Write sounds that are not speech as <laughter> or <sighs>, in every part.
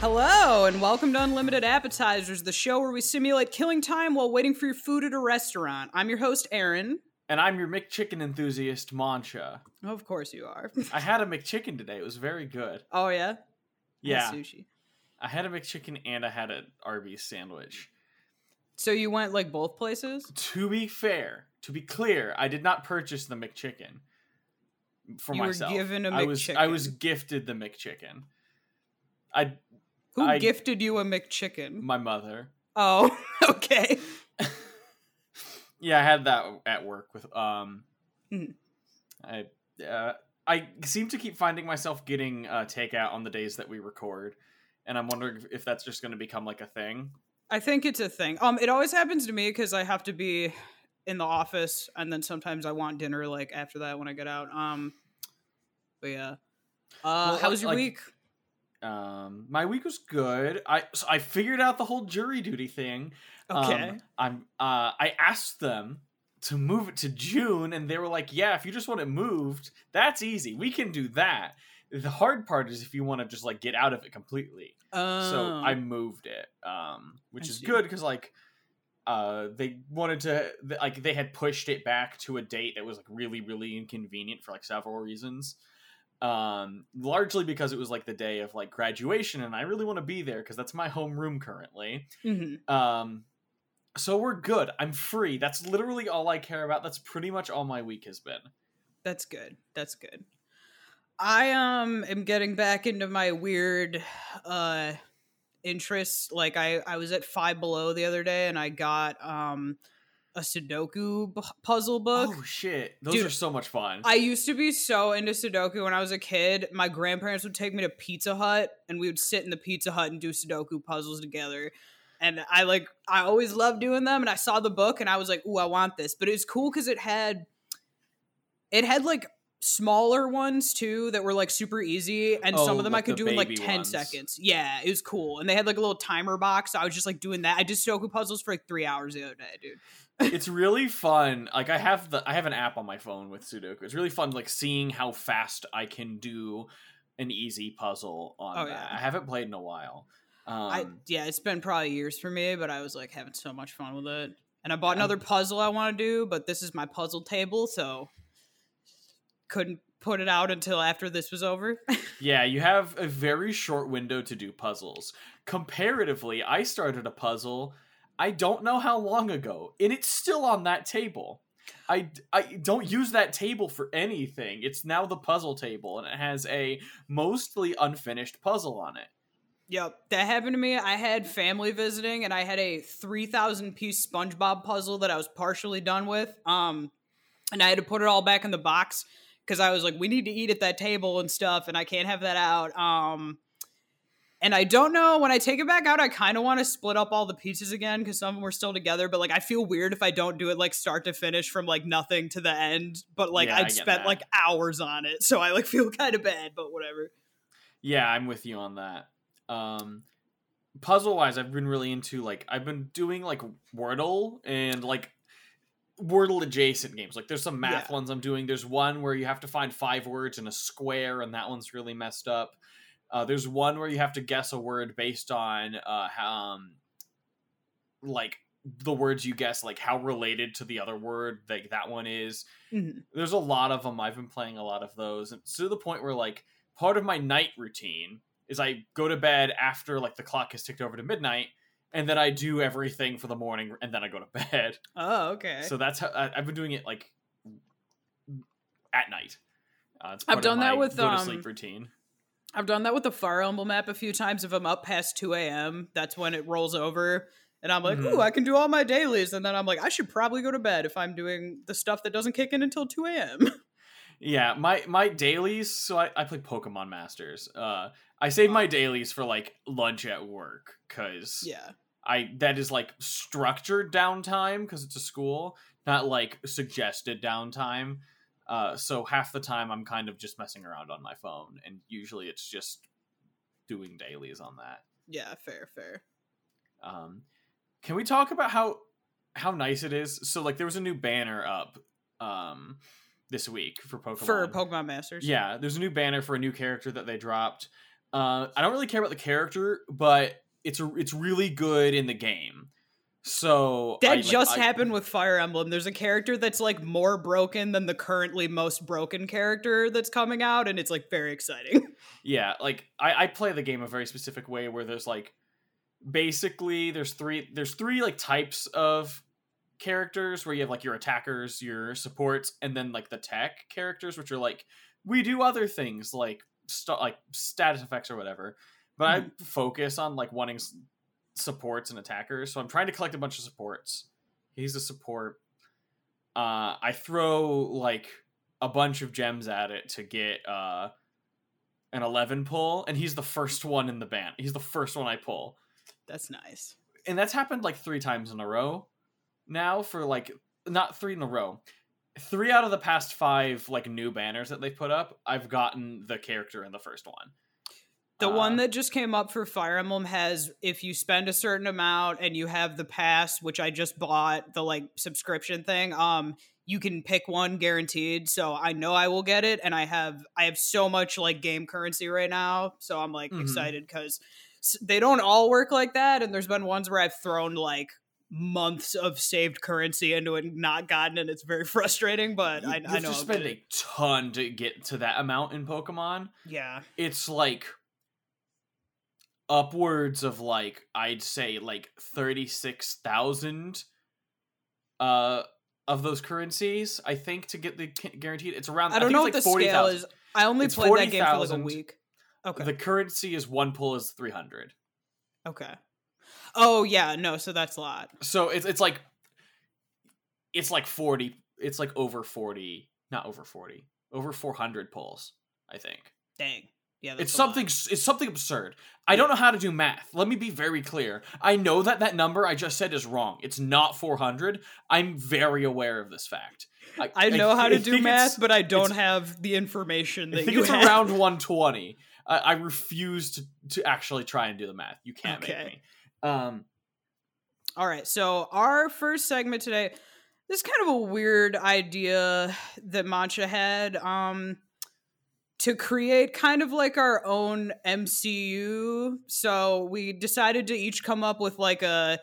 Hello, and welcome to Unlimited Appetizers, the show where we simulate killing time while waiting for your food at a restaurant. I'm your host, Aaron. And I'm your McChicken enthusiast, Mancha. Of course you are. I had a McChicken today. It was very good. oh, yeah? Yeah. Sushi. I had a McChicken and I had an Arby's sandwich. So you went like both places? To be fair, to be clear, I did not purchase the McChicken for You were myself. given a I was I was gifted the McChicken. I Who I- gifted you a McChicken? my mother. Oh, <laughs> okay. <laughs> Yeah, I had that at work with um Mhm. I uh, I seem to keep finding myself getting uh, takeout on the days that we record, and I'm wondering if, if that's just going to become like a thing. I think it's a thing. Um, it always happens to me because I have to be in the office, and then sometimes I want dinner like after that when I get out. Um, but yeah. Uh, Well, how was your like- week? Um, my week was good. I so I figured out the whole jury duty thing. Um, Okay. I'm uh I asked them to move it to June and they were like, "Yeah, if you just want it moved, that's easy. We can do that." The hard part is if you want to just like get out of it completely. Oh. So Oh. I moved it. Um which I is see. good cuz like uh they wanted to like they had pushed it back to a date that was like really really inconvenient for like several reasons um largely because it was like the day of like graduation and i really want to be there because that's my home room currently Mhm. um so we're good i'm free that's literally all i care about that's pretty much all my week has been That's good. That's good. I um am getting back into my weird uh interests. Like I I was at Five Below the other day and I got um a Sudoku b- puzzle book. oh shit those Dude, are so much fun I used to be so into Sudoku when I was a kid. My grandparents would take me to Pizza Hut and we would sit in the Pizza Hut and do Sudoku puzzles together. And I like I always loved doing them and I saw the book and I was like, "Ooh, I want this." But it was cool cuz it had it had like smaller ones too that were like super easy and some Oh, of them I could do in like 10 ones. seconds. Yeah, it was cool. And they had like a little timer box. So I was just like doing that. I did Sudoku puzzles for like 3 hours the other day, dude. it's really fun like i have the i have an app on my phone with sudoku it's really fun like seeing how fast i can do an easy puzzle on Oh, that yeah. i haven't played in a while um I yeah, it's been probably years for me, but I was like having so much fun with it. And I bought another puzzle I want to do, but this is my puzzle table, so couldn't put it out until after this was over. <laughs> Yeah, you have a very short window to do puzzles. Comparatively, I started a puzzle I don't know how long ago, and it's still on that table. I, I don't use that table for anything. It's now the puzzle table, and it has a mostly unfinished puzzle on it. yep, that happened to me. I had family visiting, and I had a three thousand piece SpongeBob puzzle that I was partially done with. Um, and I had to put it all back in the box because I was like, we need to eat at that table and stuff, and I can't have that out. Um, and I don't know when I take it back out, I kind of want to split up all the pieces again because some of them were still together. But like, I feel weird if I don't do it like start to finish from like nothing to the end. But like, Yeah, I I'd spent that. like hours on it, so I like <laughs> feel kind of bad. But whatever. Yeah, I'm with you on that. Um puzzle wise, I've been really into like I've been doing like Wordle and like Wordle adjacent games. Like there's some math Yeah. ones I'm doing. There's one where you have to find five words in a square, and that one's really messed up. Uh, there's one where you have to guess a word based on uh, how, um, like the words you guess, like how related to the other word like that one is Mhm. there's a lot of them. I've been playing a lot of those, and to the point where like part of my night routine is I go to bed after like the clock has ticked over to midnight, and then I do everything for the morning, and then I go to bed. <laughs> Oh, okay. So that's how I, I've been doing it like at night. Uh, it's I've done that with, go to um, sleep routine. I've done that with the Fire Emblem app a few times. If I'm up past 2 a.m., that's when it rolls over. And I'm like, Mhm. ooh, I can do all my dailies. And then I'm like, I should probably go to bed if I'm doing the stuff that doesn't kick in until 2 a.m. <laughs> Yeah, my my dailies. So I, I play Pokemon Masters. Uh, I save my dailies for like lunch at work because yeah. I that is like structured downtime because it's a school, not like suggested downtime. Uh, so half the time I'm kind of just messing around on my phone, and usually it's just doing dailies on that. Yeah, fair, fair. Um, can we talk about how how nice it is? So like there was a new banner up um this week for Pokemon. for Pokemon Masters. Yeah, there's a new banner for a new character that they dropped. Uh, I don't really care about the character, but it's a, it's really good in the game. So That I, like, just I- happened with Fire Emblem. There's a character that's like more broken than the currently most broken character that's coming out, and it's like very exciting. <laughs> Yeah, like I, I play the game a very specific way where there's like basically there's three there's three like types of characters where you have like your attackers, your supports, and then like the tech characters, which are like we do other things like st- like status effects or whatever. But I focus on like wanting s- supports and attackers, so I'm trying to collect a bunch of supports. He's a support. Uh, I throw like a bunch of gems at it to get uh an 11 pull and he's the first one in the band he's the first one i pull That's nice. and that's happened like three times in a row now for like not three in a row three out of the past five like new banners that they've put up i've gotten the character in the first one The Uh, one that just came up for Fire Emblem has if you spend a certain amount and you have the pass, which I just bought, the like subscription thing, um, you can pick one guaranteed. So I know I will get it, and I have I have so much like game currency right now, so I'm like Mhm. excited because they don't all work like that. And there's been ones where I've thrown like months of saved currency into it and not gotten it. It's very <laughs> frustrating, but you, I, you I know I'll spend a ton to get to that amount in pokemon yeah. it's like upwards of like I'd say like 36,000 uh of those currencies I think to get the guaranteed it's around I don't think know what it's the like scale 40,000. is. I only It's played that game for like a week. Okay. The currency is one pull is 300. Okay. Oh yeah, no, so that's a lot. So it's it's like it's like 40 it's like over 40, not over 40. Over 400 pulls, I think. Dang. Yeah, that's It's a lot. something. It's something absurd. I don't know how to do math. Let me be very clear. I know that that number I just said is wrong. It's not 400. I'm very aware of this fact. I know how to I do math, but I don't have the information I think you it's have. around 120. I, I refuse to to actually try and do the math. You can't Okay. make me. Um, All right, so our first segment today, this is kind of a weird idea that Mancha had. Um, to create kind of like our own MCU. So we decided to each come up with like a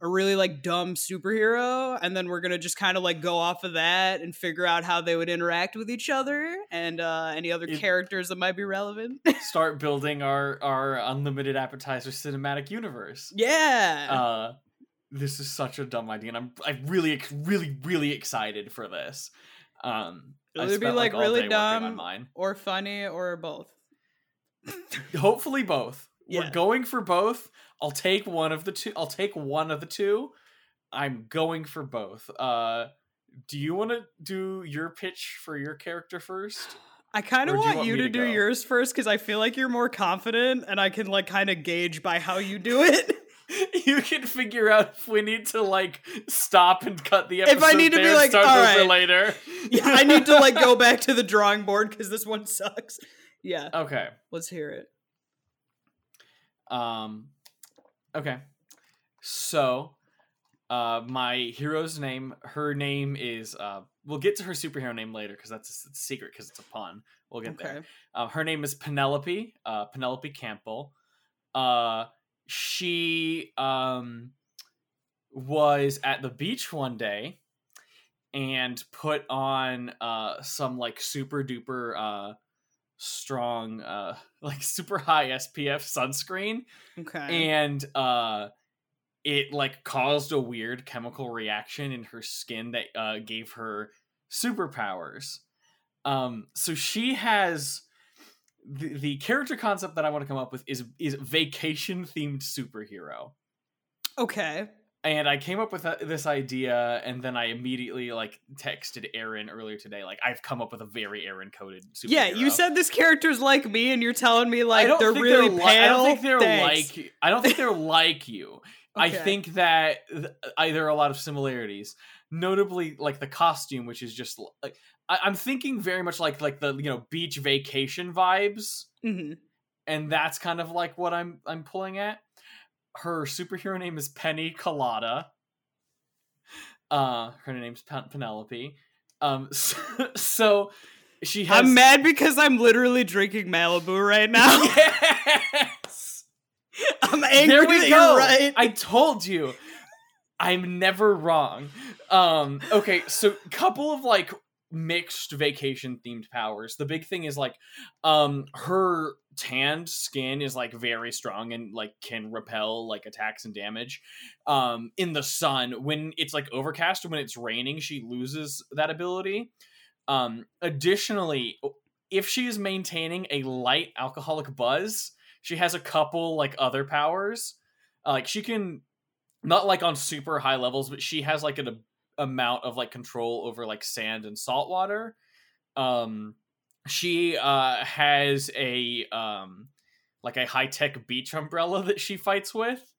a really like dumb superhero and then we're going to just kind of like go off of that and figure out how they would interact with each other and uh any other It- characters that might be relevant. <laughs> start building our our unlimited appetizer cinematic universe. yeah. Uh, this is such a dumb idea, and I'm I'm really really really excited for this. Um, It'll either be, spent, like, really day working on dumb mine. or funny or both. <laughs> Hopefully both. Yeah. We're going for both. I'll take one of the two. I'll take one of the two. I'm going for both. Uh, do you want to do your pitch for your character first? I kind of want want you to, to do yours first because I feel like you're more confident and I can like kind of gauge by how you do it. <laughs> <laughs> you can figure out if we need to like stop and cut the episode. If I need to be like, start all over right. later. <laughs> yeah, I need to like go <laughs> back to the drawing board because this one sucks. Yeah, Okay. let's hear it. Um, okay. So, uh, my hero's name, her name is, uh, we'll get to her superhero name later because that's a secret because it's a pun. We'll get Okay. there. Uh, her name is Penelope, uh, Penelope Campbell. Uh, she, um, was at the beach one day and put on, uh, some like super duper, uh, strong, uh, <laughs> like super high SPF sunscreen Okay. and uh it like caused a weird chemical reaction in her skin that uh gave her superpowers um so she has the, the character concept that i want to come up with is is vacation themed superhero okay. and i came up with that, this idea and then i immediately like texted aaron earlier today like i've come up with a very aaron coded superhero Yeah, you said this character's like me, and you're telling me like they're really they're pale. I don't think they're Thanks. like. I don't think they're <laughs> like you. I think that th- I, there are a lot of similarities. Notably, like the costume, which is just like I, I'm thinking very much like like the you know beach vacation vibes, Mhm. and that's kind of like what I'm I'm pulling at. Her superhero name is Penny Colada. Uh, her name's Pen- Penelope. Um, <laughs> so, so she has. I'm mad because I'm literally drinking Malibu right now. <laughs> yes. I'm angry There we go. you're right. I told you. I'm never wrong. Um, okay, so couple of like mixed vacation themed powers. The big thing is like um her tanned skin is like very strong and like can repel like attacks and damage. Um in the sun when it's like overcast when it's raining, she loses that ability. Um additionally, if she is maintaining a light alcoholic buzz, she has a couple like other powers. Uh, like she can not like on super high levels, but she has like an amount of like control over like sand and salt water. Um she uh has a um like a high-tech beach umbrella that she fights with.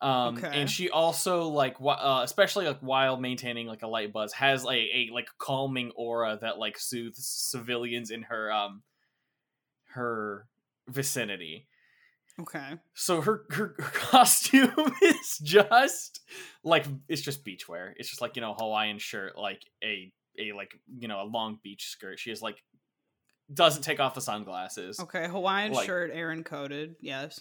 Um Okay. and she also like wh- uh, especially like while maintaining like a light buzz has a, a like calming aura that like soothes civilians in her um her vicinity. Okay. So her her, her <laughs> costume is just like it's just beachwear. It's just like you know Hawaiian shirt, like a a like you know a long beach skirt. She is like doesn't take off the sunglasses. Okay. Hawaiian Like- shirt, Aaron coated. Yes.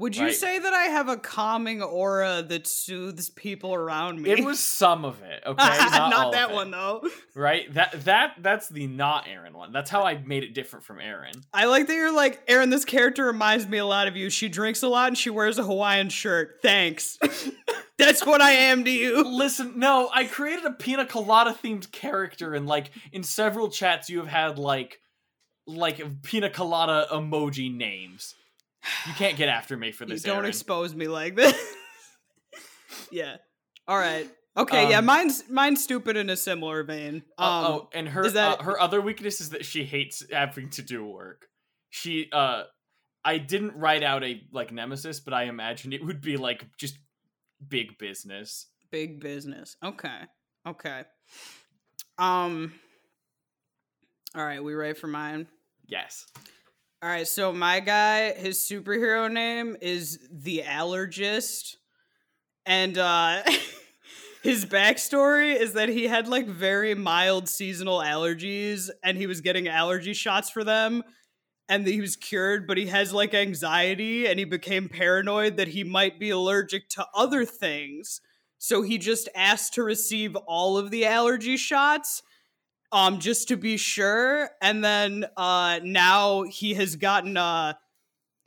Would you Right. say that I have a calming aura that soothes people around me? It was some of it, okay, <laughs> not, of that one though. right? That that that's the not Aaron one. That's how I made it different from Aaron. I like that you're like, Aaron, this character reminds me a lot of you. She drinks a lot and she wears a Hawaiian shirt. Thanks. <laughs> That's what I am to you. Listen, no, I created a pina colada themed character, and like in several chats, you have had like like pina colada emoji names. You can't get after me for You this. don't Aaron. expose me like this. <laughs> yeah. All right. Okay, yeah, Um, mine's mine's stupid in a similar vein. Um Uh, oh, and her that- uh, her other weakness is that she hates having to do work. She uh I didn't write out a like nemesis, but I imagined it would be like just big business. big business. Okay. Okay. Um All right, we ready for mine? Yes. All right, so my guy, his superhero name is the Allergist, and uh, <laughs> his backstory is that he had like very mild seasonal allergies, and he was getting allergy shots for them, and he was cured, but he has like anxiety, and he became paranoid that he might be allergic to other things, so he just asked to receive all of the allergy shots um just to be sure and then uh now he has gotten uh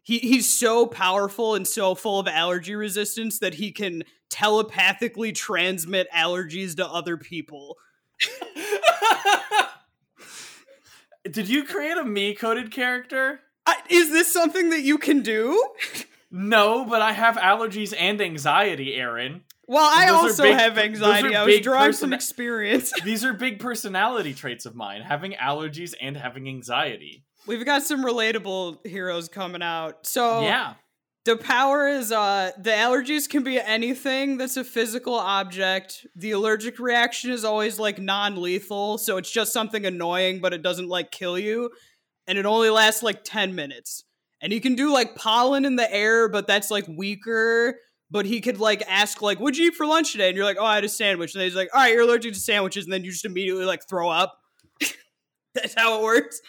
he he's so powerful and so full of allergy resistance that he can telepathically transmit allergies to other people. <laughs> Did you create a me coded character? I, is this something that you can do? <laughs> No, but I have allergies and anxiety, Aaron. Well, I also big- have anxiety. I was drawing person- from experience. <laughs> These are big personality traits of mine, having allergies and having anxiety. We've got some relatable heroes coming out. So yeah. The power is uh the allergies can be anything that's a physical object. The allergic reaction is always like non-lethal, so it's just something annoying but it doesn't like kill you and it only lasts like 10 minutes. And you can do like pollen in the air, but that's like weaker. But he could like ask like, "What'd you eat for lunch today?" And you're like, "Oh, I had a sandwich." And then he's like, "All right, you're allergic to sandwiches," and then you just immediately like throw up. <laughs> that's how it works.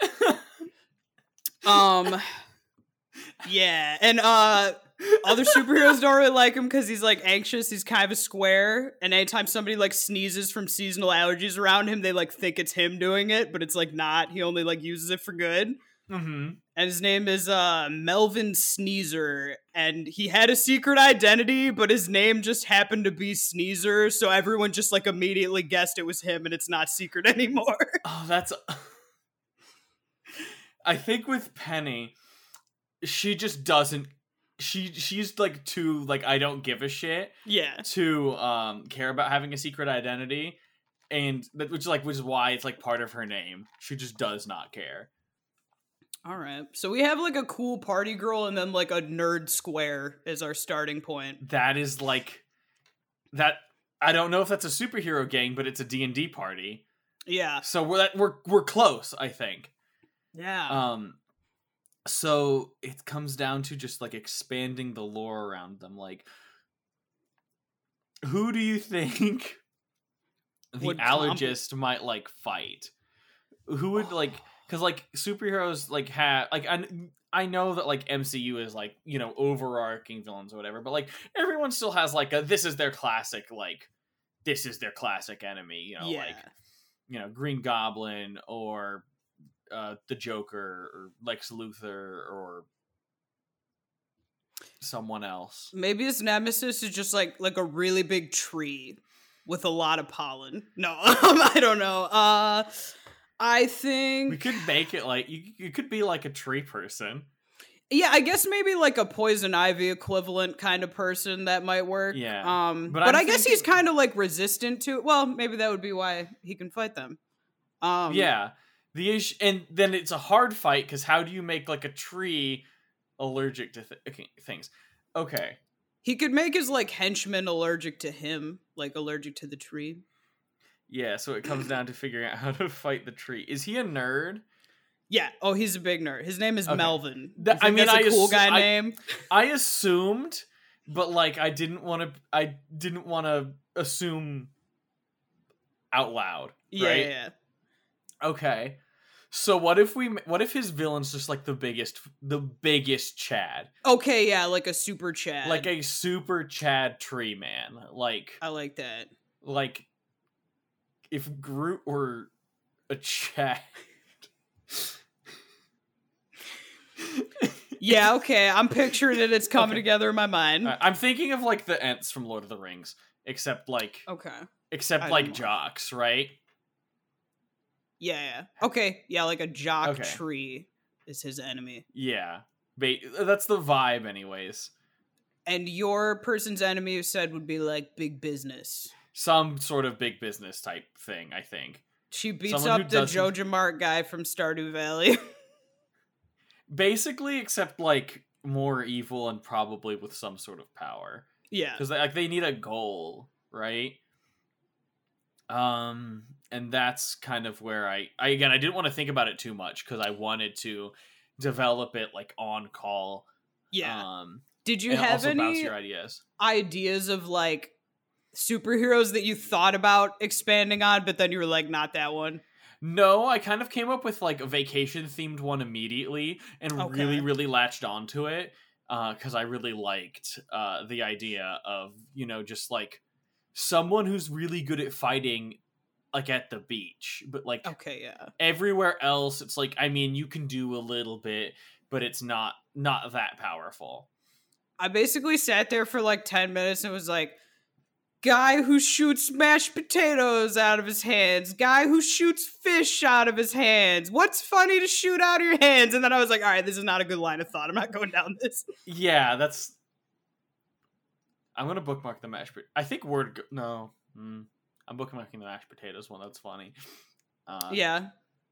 <laughs> um, yeah, and uh, other superheroes don't really like him because he's like anxious. He's kind of a square, and anytime somebody like sneezes from seasonal allergies around him, they like think it's him doing it, but it's like not. He only like uses it for good. Mm-hmm. And his name is uh Melvin Sneezer, and he had a secret identity, but his name just happened to be Sneezer, so everyone just like immediately guessed it was him, and it's not secret <laughs> anymore. Oh, that's. I think with Penny, she just doesn't. She she's like too like I don't give a shit yeah. to um care about having a secret identity, and that which is like which is why it's like part of her name. She just does not care. All right. So we have like a cool party girl and then like a nerd square is our starting point. That is like that. I don't know if that's a superhero gang, but it's a D and D party. Yeah. So we're that we're we're close. I think. Yeah. Um so it comes down to just like expanding the lore around them like who do you think <laughs> the Would allergist might like fight. Who would like because like superheroes like have like I, I know that like MCU is like you know overarching villains or whatever, but like everyone still has like a this is their classic like this is their classic enemy. You know, yeah. like you know Green Goblin or uh, the Joker or Lex Luthor or someone else. Maybe his nemesis is just like like a really big tree with a lot of pollen. No, <laughs> I don't know. Uh I think We could make it like you. You could be like a tree person. Yeah, I guess maybe like a poison ivy equivalent kind of person that might work. Yeah, Um but but, I'm guess he's kind of like resistant to It. Well, maybe that would be why he can fight them. Um yeah, the issue, and then it's a hard fight because how do you make like a tree allergic to th- okay, things? Okay, He could make his like henchmen allergic to him, like allergic to the tree. Yeah. So it comes down to figuring out how to fight the tree. Is he a nerd? Yeah. Oh, he's a big nerd. His name is Okay. Melvin. I mean, that's a I cool assu- guy I- name. I assumed, but like I didn't want to. I didn't want to assume out loud. Yeah, right? yeah, yeah. Okay. So what if we what if his villain's just like the biggest the biggest Chad? Okay, yeah, like a super Chad. Like a super Chad tree man. Like I like that. like if Groot were a Chad. Yeah, okay. I'm picturing it. It's coming Okay. together in my mind. I- I'm thinking of like the Ents from Lord of the Rings, except like okay. except I like jocks, right? Yeah, yeah. Okay. Yeah, like a jock Okay. tree is his enemy. Yeah. Ba- that's the vibe anyways. And your person's enemy you said would be like big business. Some sort of big business type thing, I think. She beats Someone up the Joja Mart guy from Stardew Valley. Basically, except like more evil and probably with some sort of power. yeah. because like they need a goal right um and that's kind of where I, I again i didn't want to think about it too much because i wanted to develop it like on call Yeah. um Did you have any ideas ideas of like superheroes that you thought about expanding on, but then you were like, not that one? no i kind of came up with like a vacation themed one immediately and Okay. really really latched onto it Uh, because i really liked uh the idea of you know just like someone who's really good at fighting like at the beach but like Okay, yeah. everywhere else it's like i mean you can do a little bit but it's not not that powerful I basically sat there for like 10 minutes and was like, guy who shoots mashed potatoes out of his hands, guy who shoots fish out of his hands. What's funny to shoot out of your hands? And then I was like, all right, this is not a good line of thought. I'm not going down this. yeah that's i'm gonna bookmark the mashed pot- i think word go- no mm, i'm bookmarking the mashed potatoes one that's funny uh, yeah.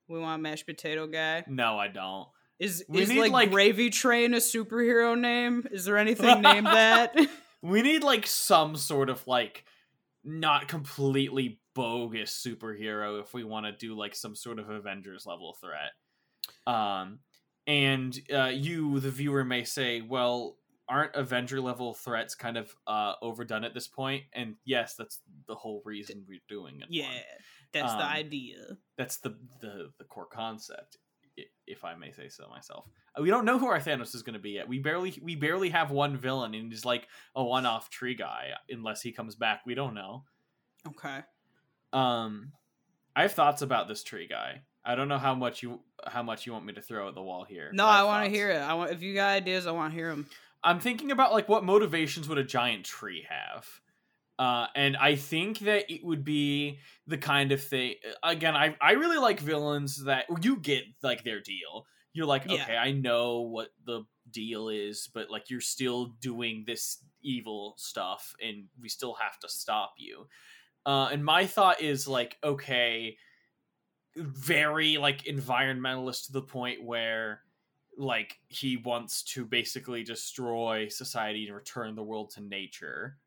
We want mashed potato guy. no i don't Is We is like, like- Gravy Train a superhero name? Is there anything named that? <laughs> <laughs> we need like some sort of like not completely bogus superhero if we want to do like some sort of avengers level threat um and uh you the viewer may say well aren't avenger level threats kind of uh overdone at this point? and yes that's the whole reason we're doing it yeah, that's the Um, idea. that's the the, the core concept if i may say so myself. Uh, we don't know who our thanos is going to be yet. We barely we barely have one villain and he's like a one-off tree guy unless he comes back. We don't know. Okay. um i have thoughts about this tree guy. I don't know how much you how much you want me to throw at the wall here No, I want to hear it. I want if you got ideas, I want to hear them. i'm thinking about like what motivations would a giant tree have uh, and I think that it would be the kind of thing. Again, I I really like villains that you get like their deal. You're like, Yeah. okay, I know what the deal is, but like you're still doing this evil stuff, and we still have to stop you. Uh, and my thought is like, okay, very like environmentalist to the point where like he wants to basically destroy society and return the world to nature.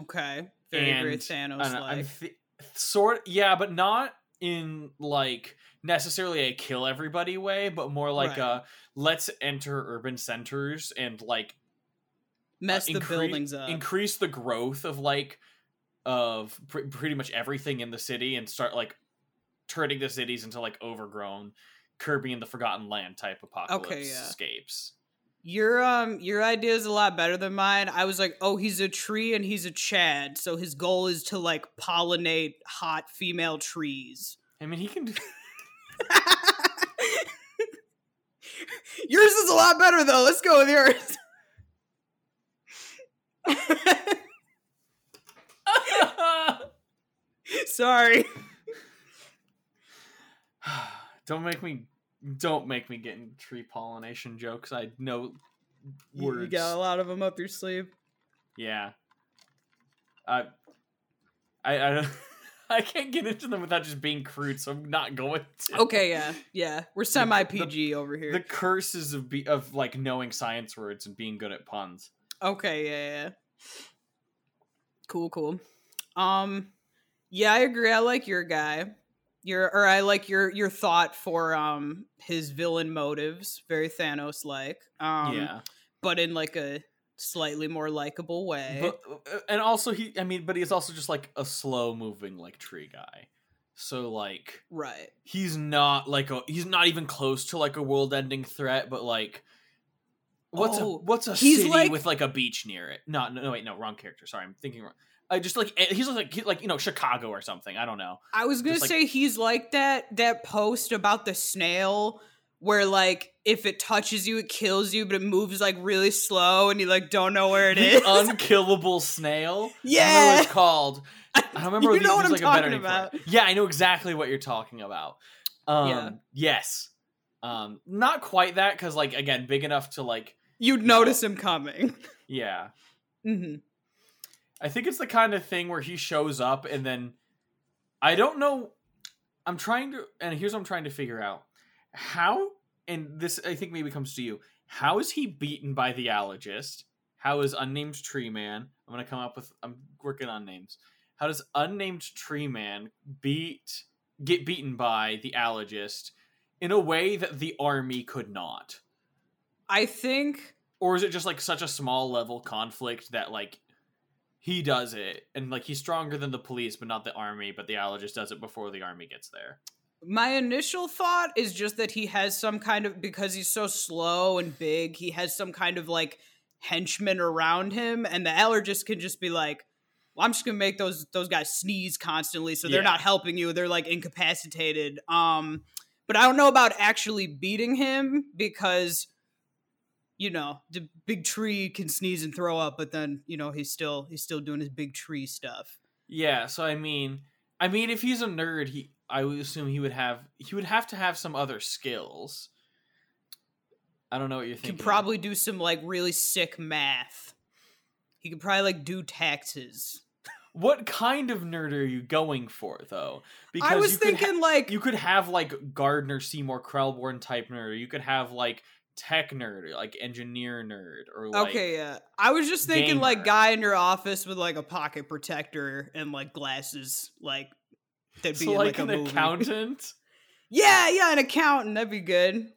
Okay. Very, very And- Thanos like. th- sort yeah, but not in like necessarily a kill everybody way, but more like Right. a let's enter urban centers and like uh, Mess the incre- buildings up. increase the growth of like of pr- pretty much everything in the city and start like turning the cities into like overgrown Kirby and the Forgotten Land type apocalypse yeah. escapes. Your um your idea is a lot better than mine. I was like, oh, he's a tree and he's a Chad, so his goal is to like pollinate hot female trees. I mean, he can. Do- <laughs> yours is a lot better though. Let's go with yours. <laughs> Sorry. <sighs> don't make me. Don't make me get in tree pollination jokes. I know You, words. you got a lot of them up your sleeve. Yeah. I. I. I don't. <laughs> I can't get into them without just being crude, so I'm not going to. Okay, yeah, yeah. We're semi PG over here. The curses of be of like knowing science words and being good at puns. Okay, yeah, yeah. Cool, cool. Um yeah, I agree. I like your guy. Your or I like your your thought for um his villain motives, very Thanos like. Um yeah. but in like a slightly more likable way. But, uh, and also he I mean, but he's also just like a slow moving like tree guy. So like right. he's not like a he's not even close to like a world ending threat, but like what's Oh, a what's a he's city like- with like a beach near it? No, no, no, wait, no, wrong character. Sorry, I'm thinking wrong. I just like eh, he's like like you know Chicago or something. I don't know. I was gonna Just like- say he's like that that post about the snail where like if it touches you it kills you but it moves like really slow and you like don't know where it the is. <laughs> unkillable snail. I don't know yeah. what it's called. I don't <laughs> remember. You know what I'm like, a better talking name for it. about. Yeah, I know exactly what you're talking about. Um, Yeah. Yes. Um, not quite that because like again, big enough to like You'd notice him coming. <laughs> yeah. hmm I think it's the kind of thing where he shows up and then I don't know. I'm trying to, and here's what I'm trying to figure out: how, and this I think maybe comes to you. How is he beaten by the allergist? How is unnamed tree man? I'm gonna come up with. I'm working on names. How does unnamed tree man beat get beaten by the allergist in a way that the army could not? I think or is it just like such a small level conflict that like he does it and like he's stronger than the police but not the army but the allergist does it before the army gets there my initial thought is just that he has some kind of because he's so slow and big, he has some kind of like henchmen around him, and the allergist can just be like, well, I'm just gonna make those those guys sneeze constantly, so they're Yeah. not helping you. They're like incapacitated. Um, but I don't know about actually beating him because you know the big tree can sneeze and throw up, but then you know he's still he's still doing his big tree stuff. yeah so i mean i mean if he's a nerd he i would assume he would have he would have to have some other skills i don't know what you're He thinking could probably do some like really sick math. He could probably like do taxes. what kind of nerd are you going for though Because I was could ha- thinking like you could have like Gardner Seymour Krelborn type nerd. You could have like tech nerd, or, like engineer nerd, or like okay, yeah. I was just thinking like guy in your office with like a pocket protector and like glasses, like that'd be so in, like, like, a an movie. accountant. <laughs> yeah, yeah, an accountant. That'd be good.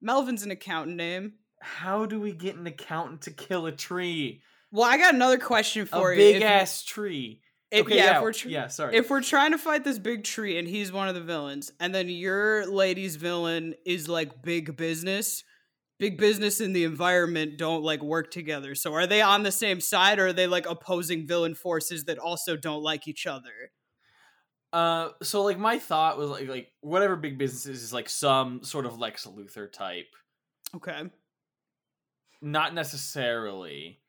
Melvin's an accountant name. How do we get an accountant to kill a tree? Well, I got another question A for you. big If- ass tree. if- okay, yeah, yeah, if we're tr- yeah. Sorry. if we're trying to fight this big tree and he's one of the villains, and then your lady's villain is like big business, big business and the environment don't like work together. So are they on the same side or are they like opposing villain forces that also don't like each other? uh, so like my thought was like like whatever big business is is like some sort of Lex Luthor type. Okay. Not necessarily.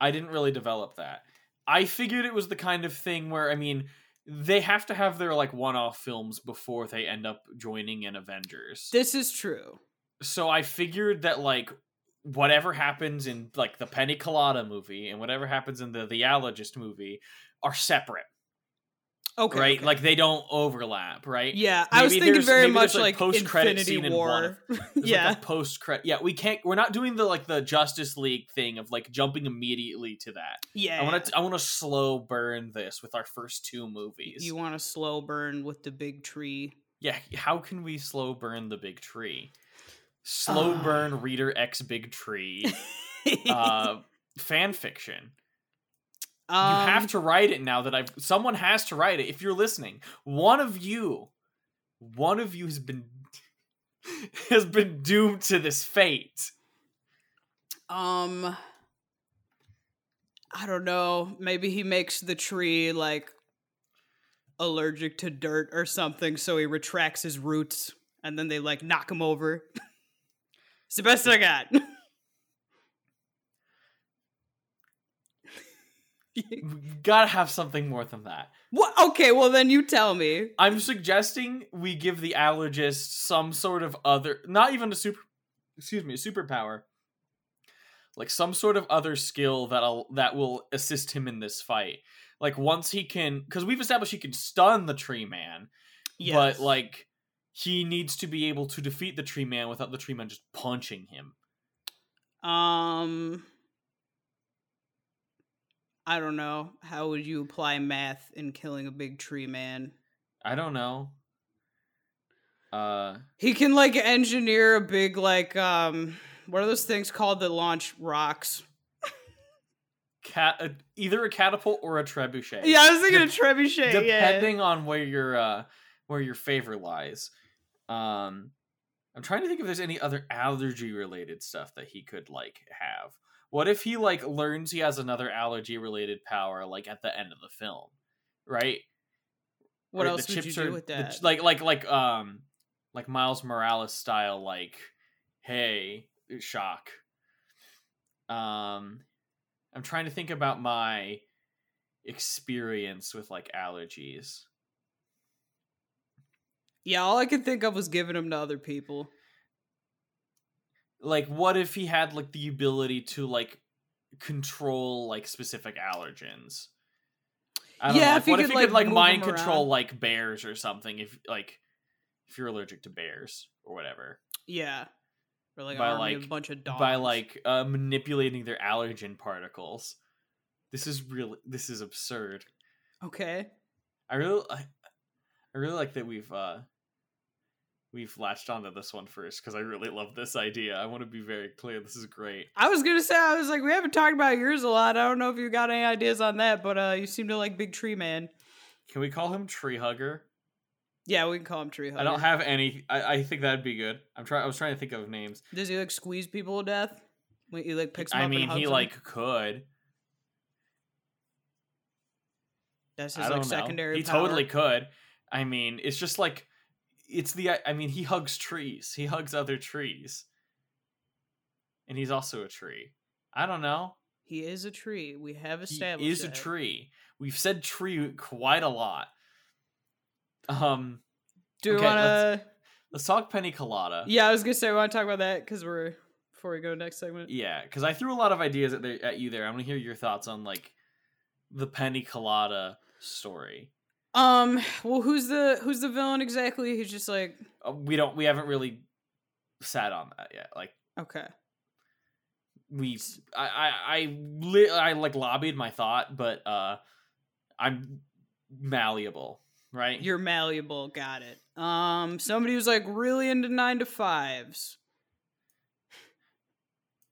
I didn't really develop that. I figured it was the kind of thing where I mean they have to have their like one-off films before they end up joining in Avengers. This is true. So I figured that like whatever happens in like the Penny Colada movie and whatever happens in the The Allergist movie are separate, Okay. right? okay. Like they don't overlap, right? yeah, I was thinking very maybe much like, like post-credit Infinity scene in one War. <laughs> <laughs> Yeah. like post credit. Yeah, we can't. We're not doing the like the Justice League thing of like jumping immediately to that. yeah. I want to. I want to slow burn this with our first two movies. you want to slow burn with the big tree. yeah. How can we slow burn the big tree? Slow Ah. burn reader X big tree. <laughs> uh fan fiction Um, you have to write it now that I've someone has to write it. If you're listening, one of you, one of you has been <laughs> has been doomed to this fate. Um, I don't know. Maybe he makes the tree like allergic to dirt or something, so he retracts his roots, and then they like knock him over. <laughs> it's the best I got. We <laughs> gotta have something more than that. what? Okay, well then you tell me. I'm suggesting we give the allergist some sort of other, not even a super, excuse me, a superpower, like some sort of other skill that'll that will assist him in this fight. Like once he can, because we've established he can stun the tree man, Yes. but like he needs to be able to defeat the tree man without the tree man just punching him. um, I don't know. How would you apply math in killing a big tree man? I don't know. Uh, He can like engineer a big like um what are those things called that launch rocks? cat, uh, either a catapult or a trebuchet. Yeah, I was thinking Dep- of trebuchet. yeah. depending on where your uh where your favor lies um i'm trying to think if there's any other allergy related stuff that he could like have. What if he like learns he has another allergy related power like at the end of the film right? What Right, else would you do are- with the that? ch- like like like um like miles morales style like hey shock. Um i'm trying to think about my experience with like allergies yeah, all I could think of was giving them to other people. like what if he had like the ability to like control like specific allergens Yeah, know, like, if he what if could, he like, could like mind control around. like bears or something if like if you're allergic to bears or whatever Yeah. Or like By, an army of like- a bunch of dogs. by like uh, manipulating their allergen particles this is really this is absurd Okay. i really I, I really like that we've uh we've latched onto this one first because i really love this idea i want to be very clear this is great I was gonna say I was like, we haven't talked about yours a lot. I don't know if you got any ideas on that, but uh you seem to like Big Tree Man. can we call him tree hugger Yeah, we can call him Tree Hugger. I don't have any. I, I think that'd be good. I'm trying. I was trying to think of names. Does he like squeeze people to death? When he like picks I mean, he them? like could. that's his like know. secondary. He power. totally could. I mean, it's just like it's the. I mean, he hugs trees. He hugs other trees, and he's also a tree. I don't know. He is a tree. We have established He is a tree. We've said tree quite a lot. Um, Do Okay, want let's- to? let's talk penny colada. Yeah, I was gonna say we want to talk about that because we're before we go to next segment. Yeah, because I threw a lot of ideas at, the, at you there. I want to hear your thoughts on like the penny colada story. Um. Well, who's the who's the villain exactly? He's just like Uh, we don't. We haven't really sat on that yet. Like okay. we, I, I, I, li- I like lobbied my thought, but uh, I'm malleable, right? You're malleable. Got it. Um. Somebody who's like really into nine to fives.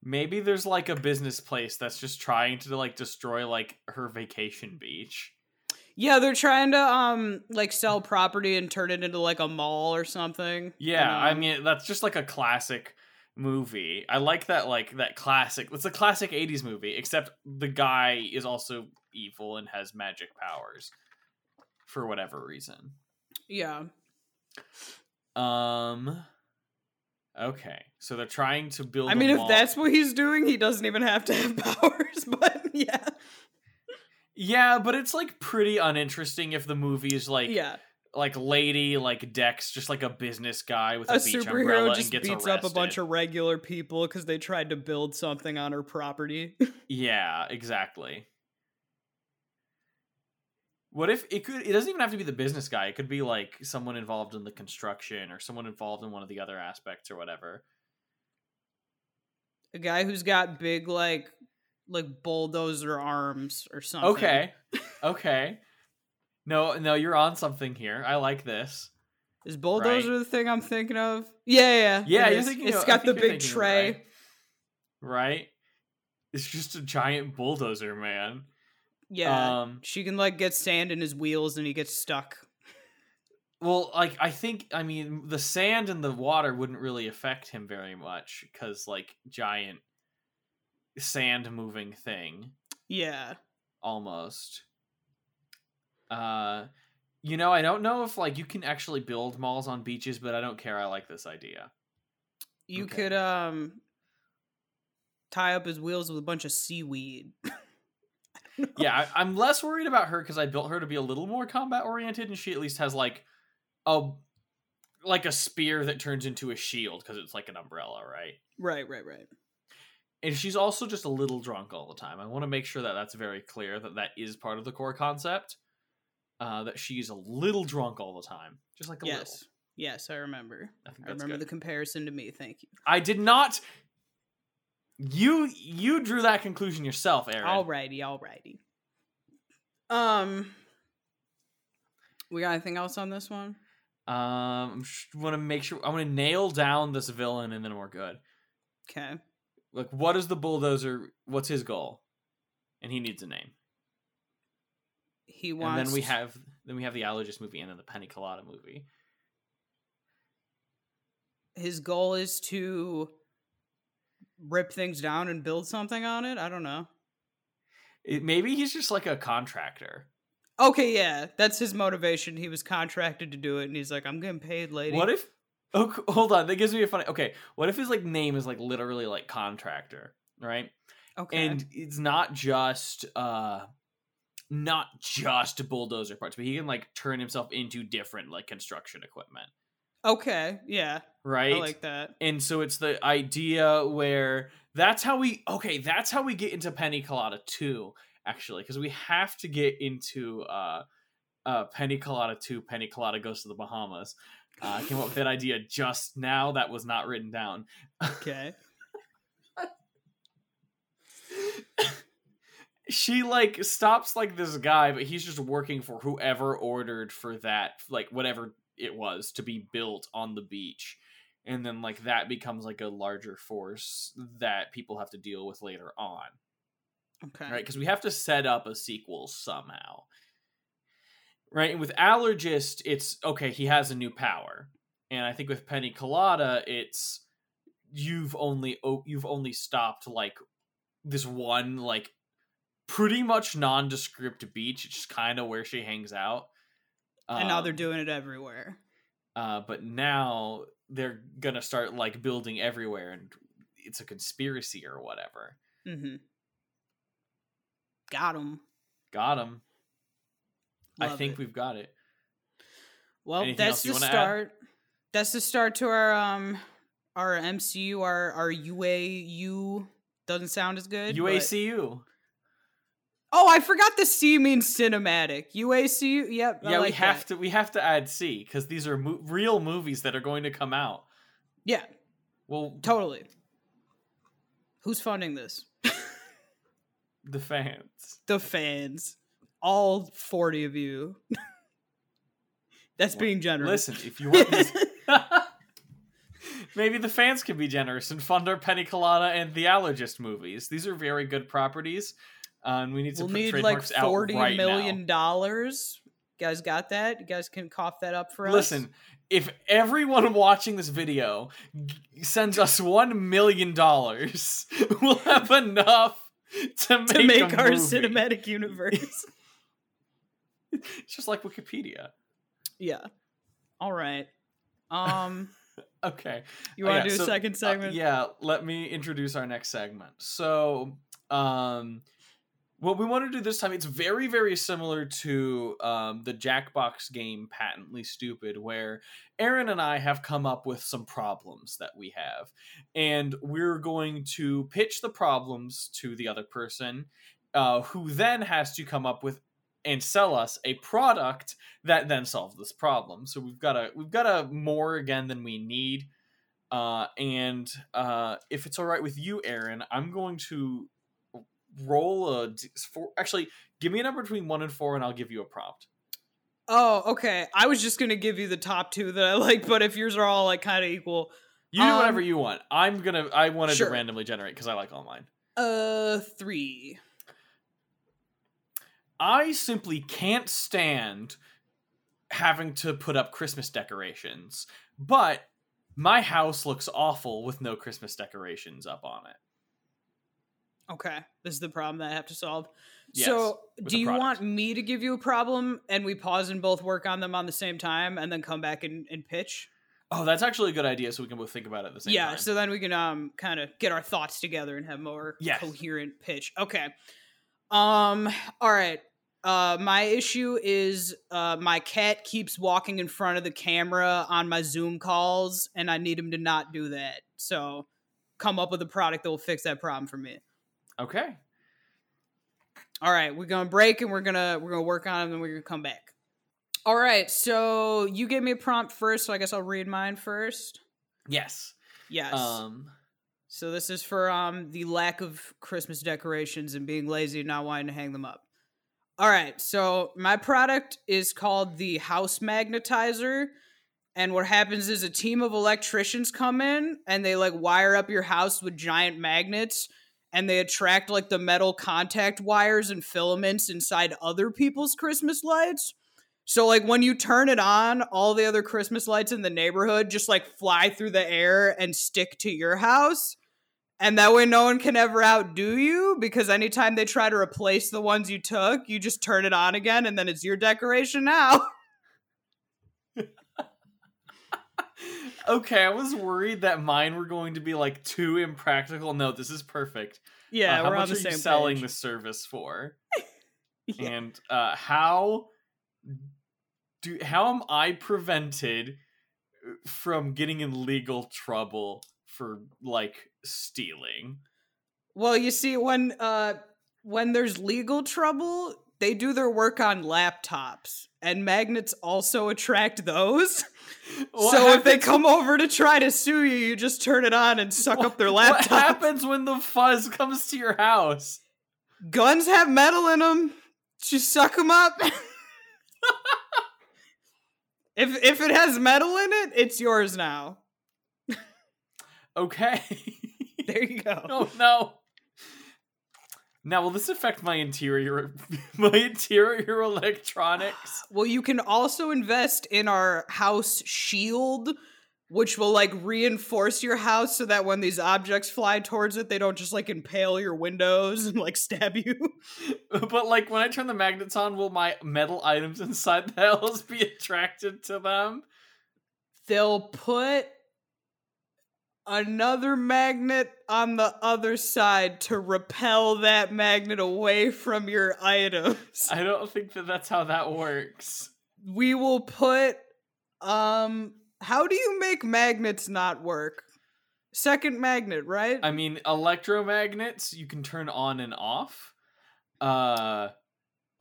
Maybe there's like a business place that's just trying to like destroy like her vacation beach. Yeah, they're trying to um like sell property and turn it into like a mall or something. Yeah, I mean that's just like a classic movie. I like that like that classic. It's a classic 80s movie except the guy is also evil and has magic powers for whatever reason. Yeah. Um okay. So they're trying to build I mean, if mall- that's what he's doing, he doesn't even have to have <laughs> powers. But yeah, Yeah, but it's like pretty uninteresting if the movie is like yeah. like lady like Dex just like a business guy with a, A beach superhero umbrella just and gets beats arrested. up a bunch of regular people because they tried to build something on her property. <laughs> Yeah, exactly. What if it could? It doesn't even have to be the business guy. It could be like someone involved in the construction or someone involved in one of the other aspects or whatever. a guy who's got big like like bulldozer arms or something. Okay, okay. No, no, you're on something here. I like this. Is bulldozer the thing I'm thinking of? Yeah, yeah. Yeah, it you're is. thinking. It's of- got the think big it tray. right? right? It's just a giant bulldozer man. Yeah. Um, she can like get sand in his wheels and he gets stuck. well, like I think I mean the sand and the water wouldn't really affect him very much because like giant sand moving thing Yeah. almost. Uh, you know, I don't know if like you can actually build malls on beaches, but I don't care. I like this idea. You Okay. could um tie up his wheels with a bunch of seaweed. <laughs> yeah, I, I'm less worried about her because I built her to be a little more combat oriented, and she at least has like a like a spear that turns into a shield because it's like an umbrella, right? right, right, right. And she's also just a little drunk all the time. I want to make sure that that's very clear that that is part of the core concept. Uh, that she's a little drunk all the time, just like a yes. little. Yes, I remember. I I remember good. the comparison to me. Thank you. I did not. You you drew that conclusion yourself, Aaron. Alrighty, alrighty. Um, we got anything else on this one? Um, I want to make sure I want to nail down this villain, and then we're good. Okay. Like, what is the bulldozer? What's his goal? And he needs a name. He wants. And then we have then we have the allergist movie, and then the Penny Colada movie. his goal is to rip things down and build something on it. I don't know. It, maybe he's just like a contractor. Okay, yeah, that's his motivation. He was contracted to do it, and he's like, "I'm getting paid, lady." What if? Oh, hold on. That gives me a funny. Okay, what if his like name is like literally like contractor, right? Okay. and it's not just uh not just bulldozer parts but he can like turn himself into different like construction equipment okay, yeah, right I like that. and so it's the idea where that's how we okay that's how we get into penny colada 2 actually because we have to get into uh uh penny colada 2 penny colada goes to the bahamas uh, I came up with that idea just now that was not written down. Okay. <laughs> she like stops like this guy but he's just working for whoever ordered for that like whatever it was to be built on the beach. And then like that becomes like a larger force that people have to deal with later on. Okay. right? Because we have to set up a sequel somehow right and with allergist it's okay he has a new power and i think with penny colada it's you've only you've only stopped like this one like pretty much nondescript beach it's just kind of where she hangs out and now they're Um, doing it everywhere. uh but now they're gonna start like building everywhere and it's a conspiracy or whatever Mm-hmm. Got him. got him i think we've got it Well, Anything that's the wanna add? start. That's the start to our um our MCU, our our UAU doesn't sound as good. but- uacu Oh, I forgot the C means cinematic. UACU. Yep. Yeah we have that. to we have to add c because these are mo- real movies that are going to come out Yeah, well totally. Who's funding this? <laughs> the fans The fans. All 40 of you. <laughs> That's Well, being generous. listen if you want this <laughs> maybe the fans can be generous and fund our penny colada and the allergist movies these are very good properties uh, and we need to we'll need like forty right million dollars. You guys got that? You guys can cough that up for us. Listen, if everyone watching this video g- sends us one million dollars, <laughs> we'll have enough to make, to make our movie. cinematic universe. It's <laughs> just like Wikipedia. yeah. All right. Um, <laughs> Okay. you Uh, want yeah, to do so, a second uh, segment? yeah, let me introduce our next segment. So, um, what we want to do this time, it's very, very similar to um, the Jackbox game Patently Stupid, where Aaron and I have come up with some problems that we have. And we're going to pitch the problems to the other person, uh, who then has to come up with and sell us a product that then solves this problem. So we've got a we've got a more again than we need. Uh, and uh, if it's all right with you, Aaron, I'm going to roll a d- four. Actually, give me a number between one and four, and I'll give you a prompt. Oh, okay. I was just gonna give you the top two that I <laughs> like, but if yours are all like kind of equal, You do whatever Um, you want. I'm gonna. I wanted sure. to randomly generate because I like all mine. uh, three. I simply can't stand having to put up Christmas decorations, but my house looks awful with no Christmas decorations up on it. Okay, this is the problem that I have to solve. Yes, so, do you want me to give you a problem and we pause and both work on them on the same time and then come back and, and pitch? Oh, that's actually a good idea. So we can both think about it at the same yeah, time. Yeah. So then we can um kind of get our thoughts together and have more Yes. coherent pitch. Okay. Um all right. Uh my issue is uh my cat keeps walking in front of the camera on my Zoom calls and I need him to not do that. So come up with a product that will fix that problem for me. okay. All right, we're gonna break and we're gonna we're gonna work on it and then we're gonna come back. All right, so you gave me a prompt first, so I guess I'll read mine first. Yes. Yes. Um. So this is for um the lack of Christmas decorations and being lazy and not wanting to hang them up. All right, so my product is called the House Magnetizer. And what happens is a team of electricians come in and they like wire up your house with giant magnets and they attract like the metal contact wires and filaments inside other people's Christmas lights. So like when you turn it on, all the other Christmas lights in the neighborhood just like fly through the air and stick to your house. And that way no one can ever outdo you because anytime they try to replace the ones you took, you just turn it on again and then it's your decoration now. <laughs> Okay, I was worried that mine were going to be like too impractical. No, this is perfect. yeah, Uh, we're on the are same you selling page. the service for? <laughs> Yeah. And uh, how do how am I prevented from getting in legal trouble for like stealing? Well, you see, when uh when there's legal trouble, they do their work on laptops, and magnets also attract those. <laughs> What so if they come over to try to sue you, you just turn it on and suck up their laptop. <laughs> What happens when the fuzz comes to your house? Guns have metal in them. Just suck them up. <laughs> if if it has metal in it, it's yours now. Okay. <laughs> There you go. oh no. Now, will this affect my interior, <laughs> my interior electronics? Well, you can also invest in our house shield, which will like reinforce your house so that when these objects fly towards it, they don't just like impale your windows and like <laughs> stab you. But like, when I turn the magnets on, will my metal items inside the house be attracted to them? They'll put another magnet on the other side to repel that magnet away from your items. I don't think that that's how that works. we will put um how do you make magnets not work? Second magnet, right? I mean, electromagnets you can turn on and off. Uh,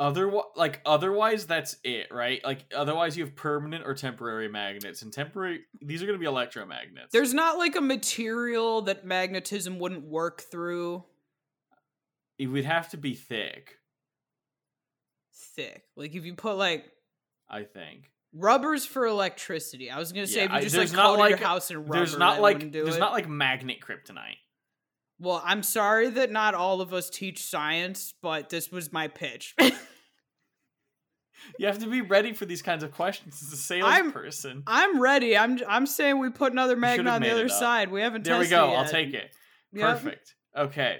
otherwise, like otherwise, that's it, right? Like otherwise, you have permanent or temporary magnets, and temporary these are going to be electromagnets. There's not like a material that magnetism wouldn't work through it would have to be thick, thick. Like if you put like I think. rubbers for electricity. I was gonna say Yeah, if you just there's like coated like your house in rubber, there's not like there's it. not like magnet kryptonite. Well, I'm sorry that not all of us teach science, but this was my pitch. <laughs> You have to be ready for these kinds of questions as a I'm- salesperson. I'm ready. I'm I'm saying we put another magnet on the other side. We haven't There we go. I'll take it. Yep. Perfect. Okay.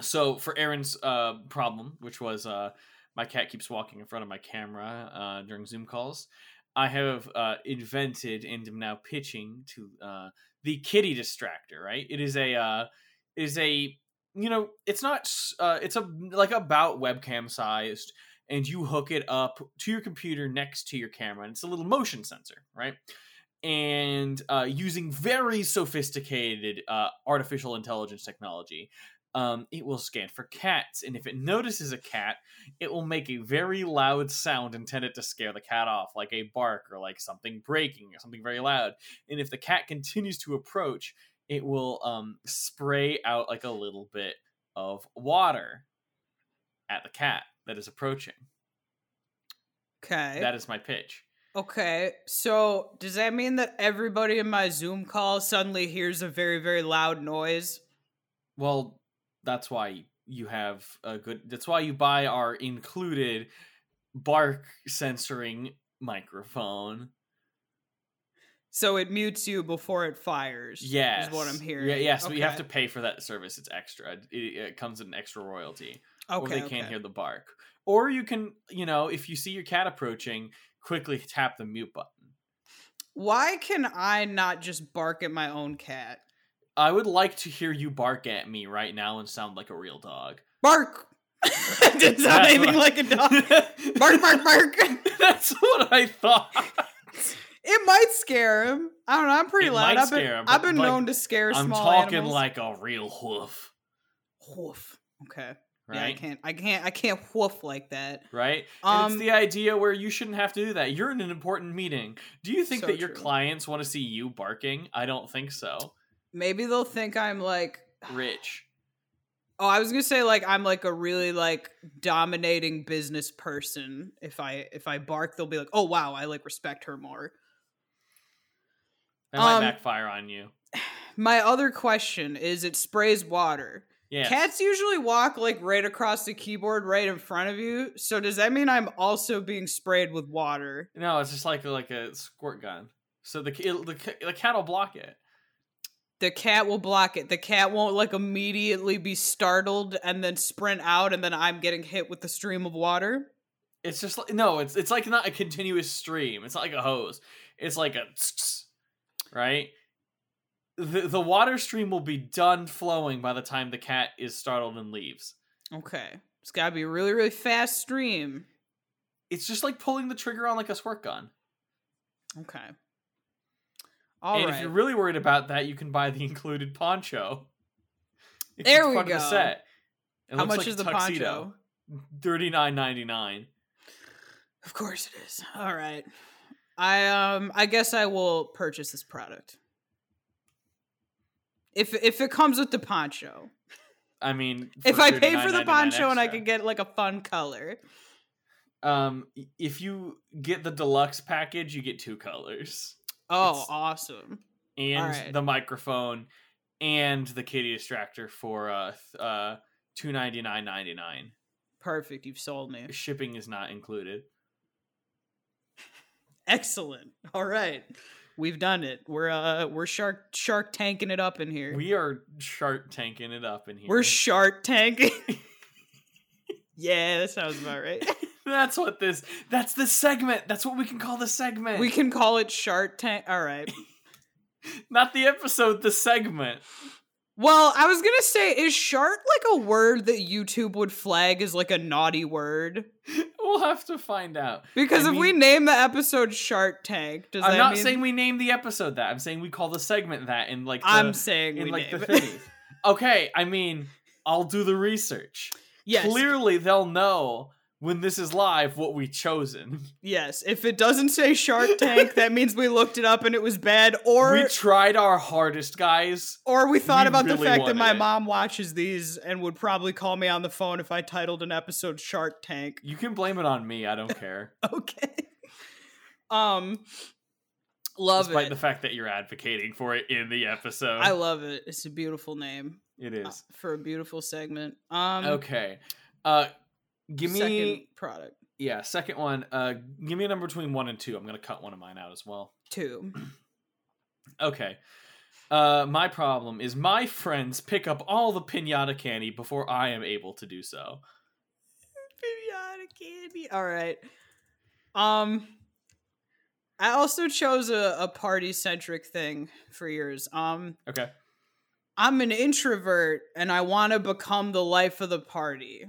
So for Aaron's uh, problem, which was uh, my cat keeps walking in front of my camera uh, during Zoom calls, I have uh, invented and am now pitching to uh, the kitty distractor. Right? It is a uh, it is a you know it's not. Uh, it's a like about webcam sized, and you hook it up to your computer next to your camera, and it's a little motion sensor, right? and uh, using very sophisticated uh, artificial intelligence technology, um, it will scan for cats. And if it notices a cat, it will make a very loud sound intended to scare the cat off, like a bark or like something breaking or something very loud. And if the cat continues to approach, it will um, spray out like a little bit of water at the cat that is approaching. Okay. That is my pitch. Okay, so does that mean that everybody in my Zoom call suddenly hears a very, very loud noise? Well, that's why you have a good. That's why you buy our included bark censoring microphone. So it mutes you before it fires. Yes, is what I'm hearing. Yeah, yes, but you have to pay for that service. It's extra. It, it comes at an extra royalty. Okay, or they okay. can't hear the bark. Or you can, you know, if you see your cat approaching, quickly tap the mute button. Why can I not just bark at my own cat? I would like to hear you bark at me right now and sound like a real dog. Bark. Didn't sound anything what like a dog. <laughs> Bark, bark, bark. <laughs> That's what I thought. <laughs> It might scare him. I don't know. I'm pretty It loud. I've been, him, I've been like, known to scare I'm small talking animals. like a real hoof, woof. Okay. Yeah, I can't. I can't. I can't woof like that. right? and Um, it's the idea where you shouldn't have to do that. You're in an important meeting. Do you think So that your true. clients want to see you barking? I don't think so. Maybe they'll think I'm like. Rich. <sighs> Oh, I was gonna say like I'm like a really like dominating business person. If I if I bark, they'll be like, "Oh wow, I like respect her more." That might Um, backfire on you. My other question is, it sprays water. Yeah. Cats usually walk like right across the keyboard, right in front of you. So does that mean I'm also being sprayed with water? No, it's just like like a squirt gun. So the it, the the cat will block it. The cat will block it. The cat won't like immediately be startled and then sprint out, and then I'm getting hit with the stream of water. It's just like no, it's it's like not a continuous stream. It's not like a hose. It's like a right. The the water stream will be done flowing by the time the cat is startled and leaves. Okay, it's got to be a really really fast stream. It's just like pulling the trigger on like a squirt gun. Okay. All right. and if you're really worried about that, you can buy the included poncho. It's There we of the go. set. It How much like is the poncho? Thirty nine ninety nine. Of course it is. All right. I um I guess I will purchase this product. If if it comes with the poncho. I mean, If I pay for the $39.99 poncho and I can get like a fun color. Um, if you get the deluxe package, you get two colors Oh, It's- awesome. and Alright. the microphone and the kitty distractor for uh uh two ninety nine ninety nine. Perfect. You've sold me. Shipping is not included. Excellent. All right. We've done it. We're uh we're shark shark tanking it up in here. We are shark tanking it up in here. We're shark tanking. <laughs> yeah, that sounds about right. <laughs> that's what this. That's the segment. That's what we can call the segment. we can call it shark tank. All right. <laughs> not the episode. The segment. Well, I was gonna say, is shart like a word that YouTube would flag as like a naughty word? <laughs> We'll have to find out. Because I if we name the episode Shart Tank, does I'm not mean saying we name the episode that. I'm saying we call the segment that in like the, I'm saying in we like name the thingy. <laughs> okay, I mean, I'll do the research. yes, Clearly, they'll know when this is live what we chosen. yes. If it doesn't say Shart Tank, that means we looked it up and it was bad, or we tried our hardest, guys. or we thought we about the fact that my it. mom watches these and would probably call me on the phone if I titled an episode Shart Tank. You can blame it on me. I don't care. <laughs> Okay. Um, love Despite it. the fact that you're advocating for it in the episode. I love it. It's a beautiful name It is. uh, for a beautiful segment. Um, Okay. Uh give me second product yeah, second one. Uh give me a number between 1 and 2. I'm going to cut one of mine out as well. two. <clears throat> Okay. Uh my problem is my friends pick up all the piñata candy before I am able to do so. <laughs> Pinata candy. All right. Um, I also chose a, a party centric thing for yours. Um, Okay. I'm an introvert and I want to become the life of the party.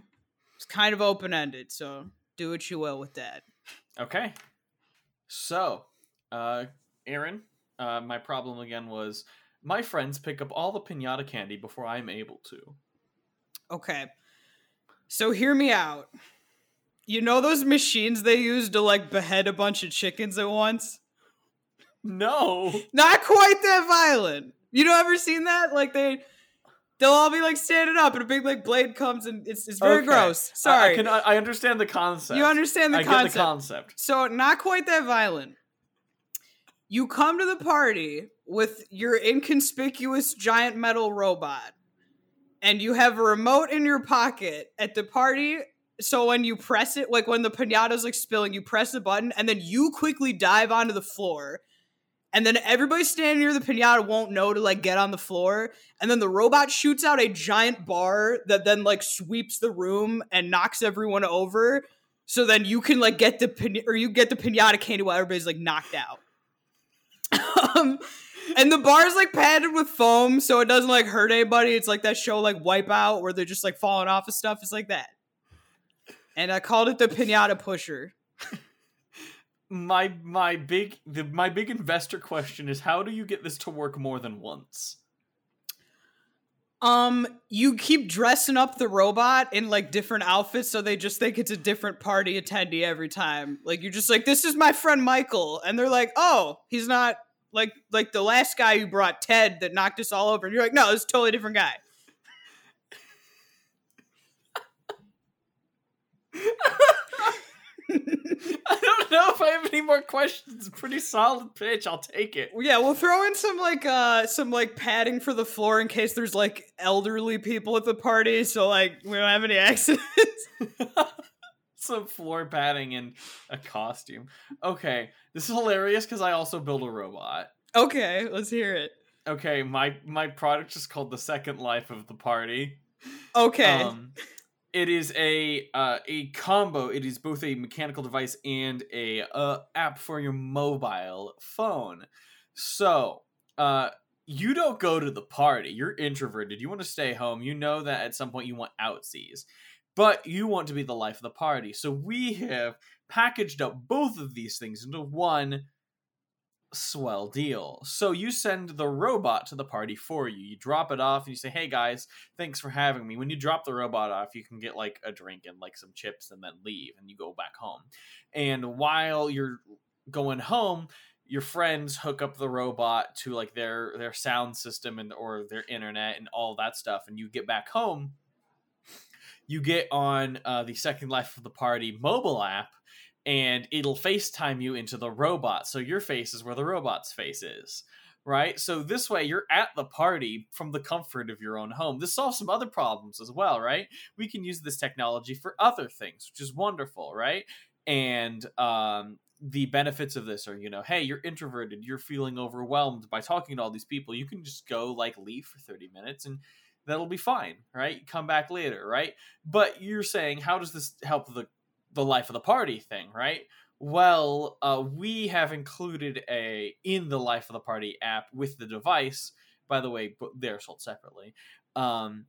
It's kind of open ended, so do what you will with that. Okay. So, uh Aaron, uh my problem again was my friends pick up all the piñata candy before I'm able to. Okay. So hear me out. You know those machines they use to like behead a bunch of chickens at once? No. Not quite that violent. You know, ever seen that? Like they, they'll all be like standing up, and a big like blade comes, and it's it's very Okay. gross. Sorry, I, can I, I understand the concept. you understand the I concept. get the concept. so not quite that violent. You come to the party with your inconspicuous giant metal robot, and you have a remote in your pocket at the party. So when you press it, like when the pinata's like spilling, you press the button, and then you quickly dive onto the floor. And then everybody standing near the pinata won't know to like get on the floor. And then the robot shoots out a giant bar that then like sweeps the room and knocks everyone over. So then you can like get the pin or you get the pinata candy while everybody's like knocked out. um, and the bar is like padded with foam, so it doesn't like hurt anybody. It's like that show like Wipeout where they're just like falling off of stuff. It's like that. And I called it the pinata pusher. <laughs> my my big the my big investor question is how do you get this to work more than once? Um, you keep dressing up the robot in like different outfits so they just think it's a different party attendee every time. Like you're just like, this is my friend Michael, and they're like, oh, he's not like like the last guy you brought, Ted, that knocked us all over, and you're like, no, it's a totally different guy. <laughs> <laughs> I don't know if I have any more questions. Pretty solid pitch. I'll take it. Yeah, we'll throw in some like uh some like padding for the floor in case there's like elderly people at the party, so like we don't have any accidents. <laughs> some floor padding and a costume. Okay, this is hilarious because I also build a robot. okay, let's hear it. Okay, my my product is called the Second Life of the Party. Okay. Um, it is a uh, a combo. It is both a mechanical device and a uh, app for your mobile phone. So, uh, you don't go to the party. You're introverted. You want to stay home. You know that at some point you want outsies, but you want to be the life of the party. So we have packaged up both of these things into one swell deal. So you send the robot to the party for you. You drop it off and you say, "Hey guys, thanks for having me." When you drop the robot off, you can get like a drink and like some chips and then leave and you go back home. And while you're going home, your friends hook up the robot to like their their sound system and or their internet and all that stuff and you get back home you get on uh, the second life of the party mobile app and it'll FaceTime you into the robot. So your face is where the robot's face is. Right? So this way you're at the party from the comfort of your own home. This solves some other problems as well, right? We can use this technology for other things, which is wonderful, right? And um the benefits of this are, you know, hey, you're introverted, you're feeling overwhelmed by talking to all these people. You can just go like leave for 30 minutes and that'll be fine, right? Come back later, right? But you're saying, how does this help the the life of the party thing, right? Well, uh, we have included a in the life of the party app with the device. By the way, they're sold separately. Um,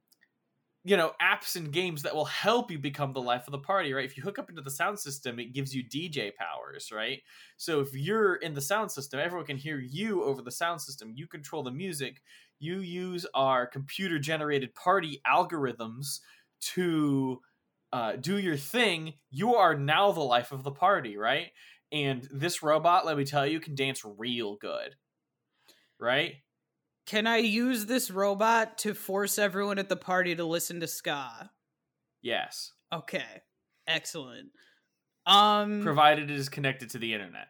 you know, apps and games that will help you become the life of the party, right? If you hook up into the sound system, it gives you DJ powers, right? So if you're in the sound system, everyone can hear you over the sound system. You control the music. You use our computer generated party algorithms to uh, do your thing, you are now the life of the party, right? And this robot, let me tell you, can dance real good, right? Can I use this robot to force everyone at the party to listen to ska? Yes. Okay. Excellent. Um provided it is connected to the internet.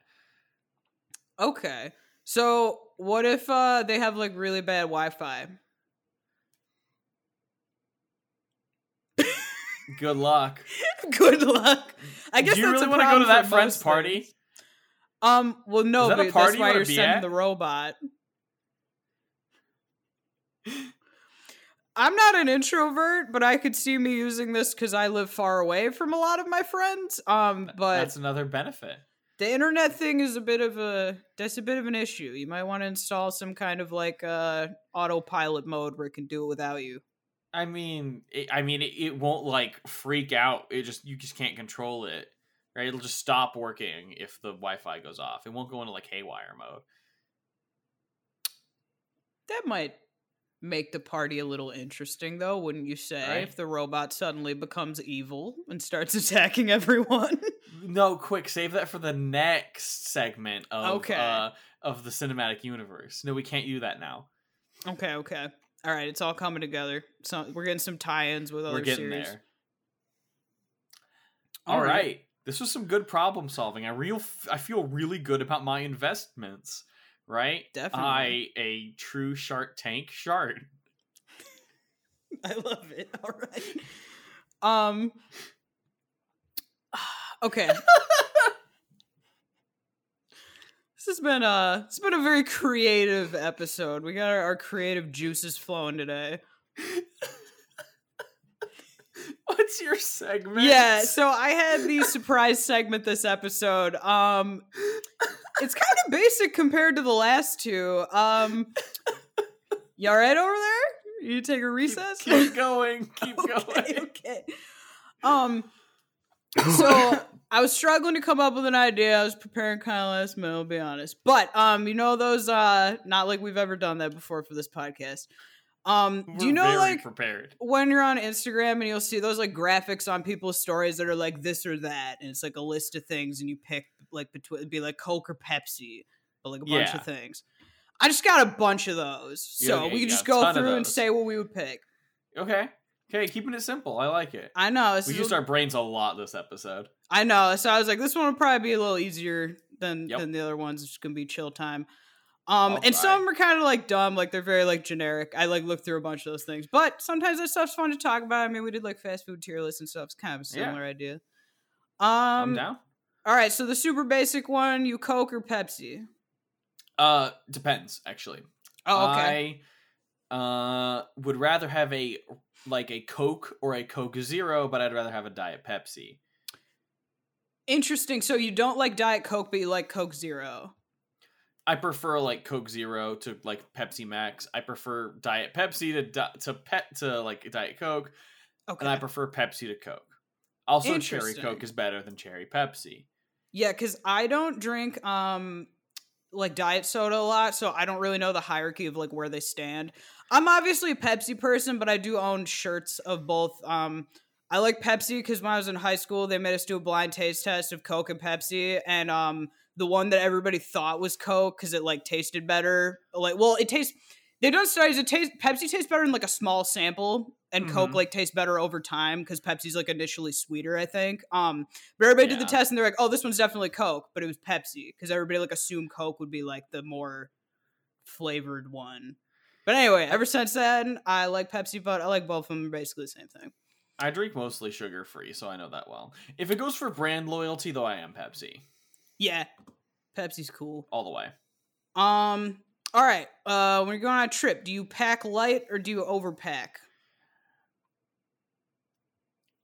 Okay. So, what if uh they have like really bad Wi-Fi? Good luck. <laughs> Good luck. I guess Do you really want to go to that friend's party? Things. Um. Well, no, but that's why you are sending at? the robot. I'm not an introvert, but I could see me using this because I live far away from a lot of my friends. Um, but that's another benefit. The internet thing is a bit of a that's a bit of an issue. You might want to install some kind of like uh autopilot mode where it can do it without you. I mean, it, I mean, it, it won't like freak out. It just you just can't control it, right? It'll just stop working if the Wi-Fi goes off. It won't go into like haywire mode. That might make the party a little interesting, though, wouldn't you say? Right? If the robot suddenly becomes evil and starts <laughs> attacking everyone. no, quick, save that for the next segment of okay. uh, of the cinematic universe. No, we can't use that now. Okay, okay. All right, it's all coming together. So we're getting some tie-ins with other we're getting series. there. all right. right. This was some good problem solving. I real I feel really good about my investments, right? Definitely. I a true Shark Tank shark. <laughs> I love it. All right. Um. <sighs> Okay. <laughs> this has been a it's been a very creative episode. We got our, our creative juices flowing today. What's your segment? Yeah, so I had the surprise segment this episode. Um it's kind of basic compared to the last two. Um You alright over there? You take a recess? Keep, keep going. Keep <laughs> okay, going. okay. Um <coughs> so I was struggling to come up with an idea. I was preparing kind of last minute, I'll be honest. But um, you know those uh not like we've ever done that before for this podcast. Um, do you know like prepared? when you're on Instagram and you'll see those like graphics on people's stories that are like this or that, and it's like a list of things, and you pick like between it'd be like Coke or Pepsi, but like a bunch Yeah. of things. I just got a bunch of those, Yeah, so okay, we could just go through and say what we would pick. Okay. Okay, keeping it simple. I like it. I know We used our brains a lot this episode. I know. So I was like, this one will probably be a little easier than Yep. than the other ones. It's gonna be chill time. Um, I'll and try. some are kind of like dumb, like they're very like generic. I like look through a bunch of those things, but sometimes that stuff's fun to talk about. I mean, we did like fast food tier lists and stuff. It's kind of a Yeah. similar idea. I'm Um, down. all right. So the super basic one, you Coke or Pepsi? Uh, depends actually. Oh, okay. I uh would rather have a like a Coke or a Coke Zero, but I'd rather have a Diet Pepsi. Interesting. So you don't like Diet Coke, but you like Coke Zero. I prefer like Coke Zero to like Pepsi Max. I prefer Diet Pepsi to di- to pet to like Diet Coke, Okay. and I prefer Pepsi to Coke. Also, cherry Coke is better than cherry Pepsi. Yeah, because I don't drink um like diet soda a lot, so I don't really know the hierarchy of like where they stand. I'm obviously a Pepsi person, but I do own shirts of both. Um, I like Pepsi because when I was in high school, they made us do a blind taste test of Coke and Pepsi, and um, the one that everybody thought was Coke because it like tasted better. Like, well, it tastes. They've done studies. It tastes Pepsi tastes better in like a small sample, and Coke Mhm. like tastes better over time because Pepsi's like initially sweeter. I think. Um, but everybody did the test and they're like, "Oh, this one's definitely Coke," but it was Pepsi because everybody like assumed Coke would be like the more flavored one. But anyway, ever since then, I like Pepsi, but I like both of them. Basically the same thing. I drink mostly sugar free, so I know that well. If it goes for brand loyalty, though, I am Pepsi Yeah, Pepsi's cool. all the way. Um, all right. Uh, when you're going on a trip, do you pack light or do you overpack?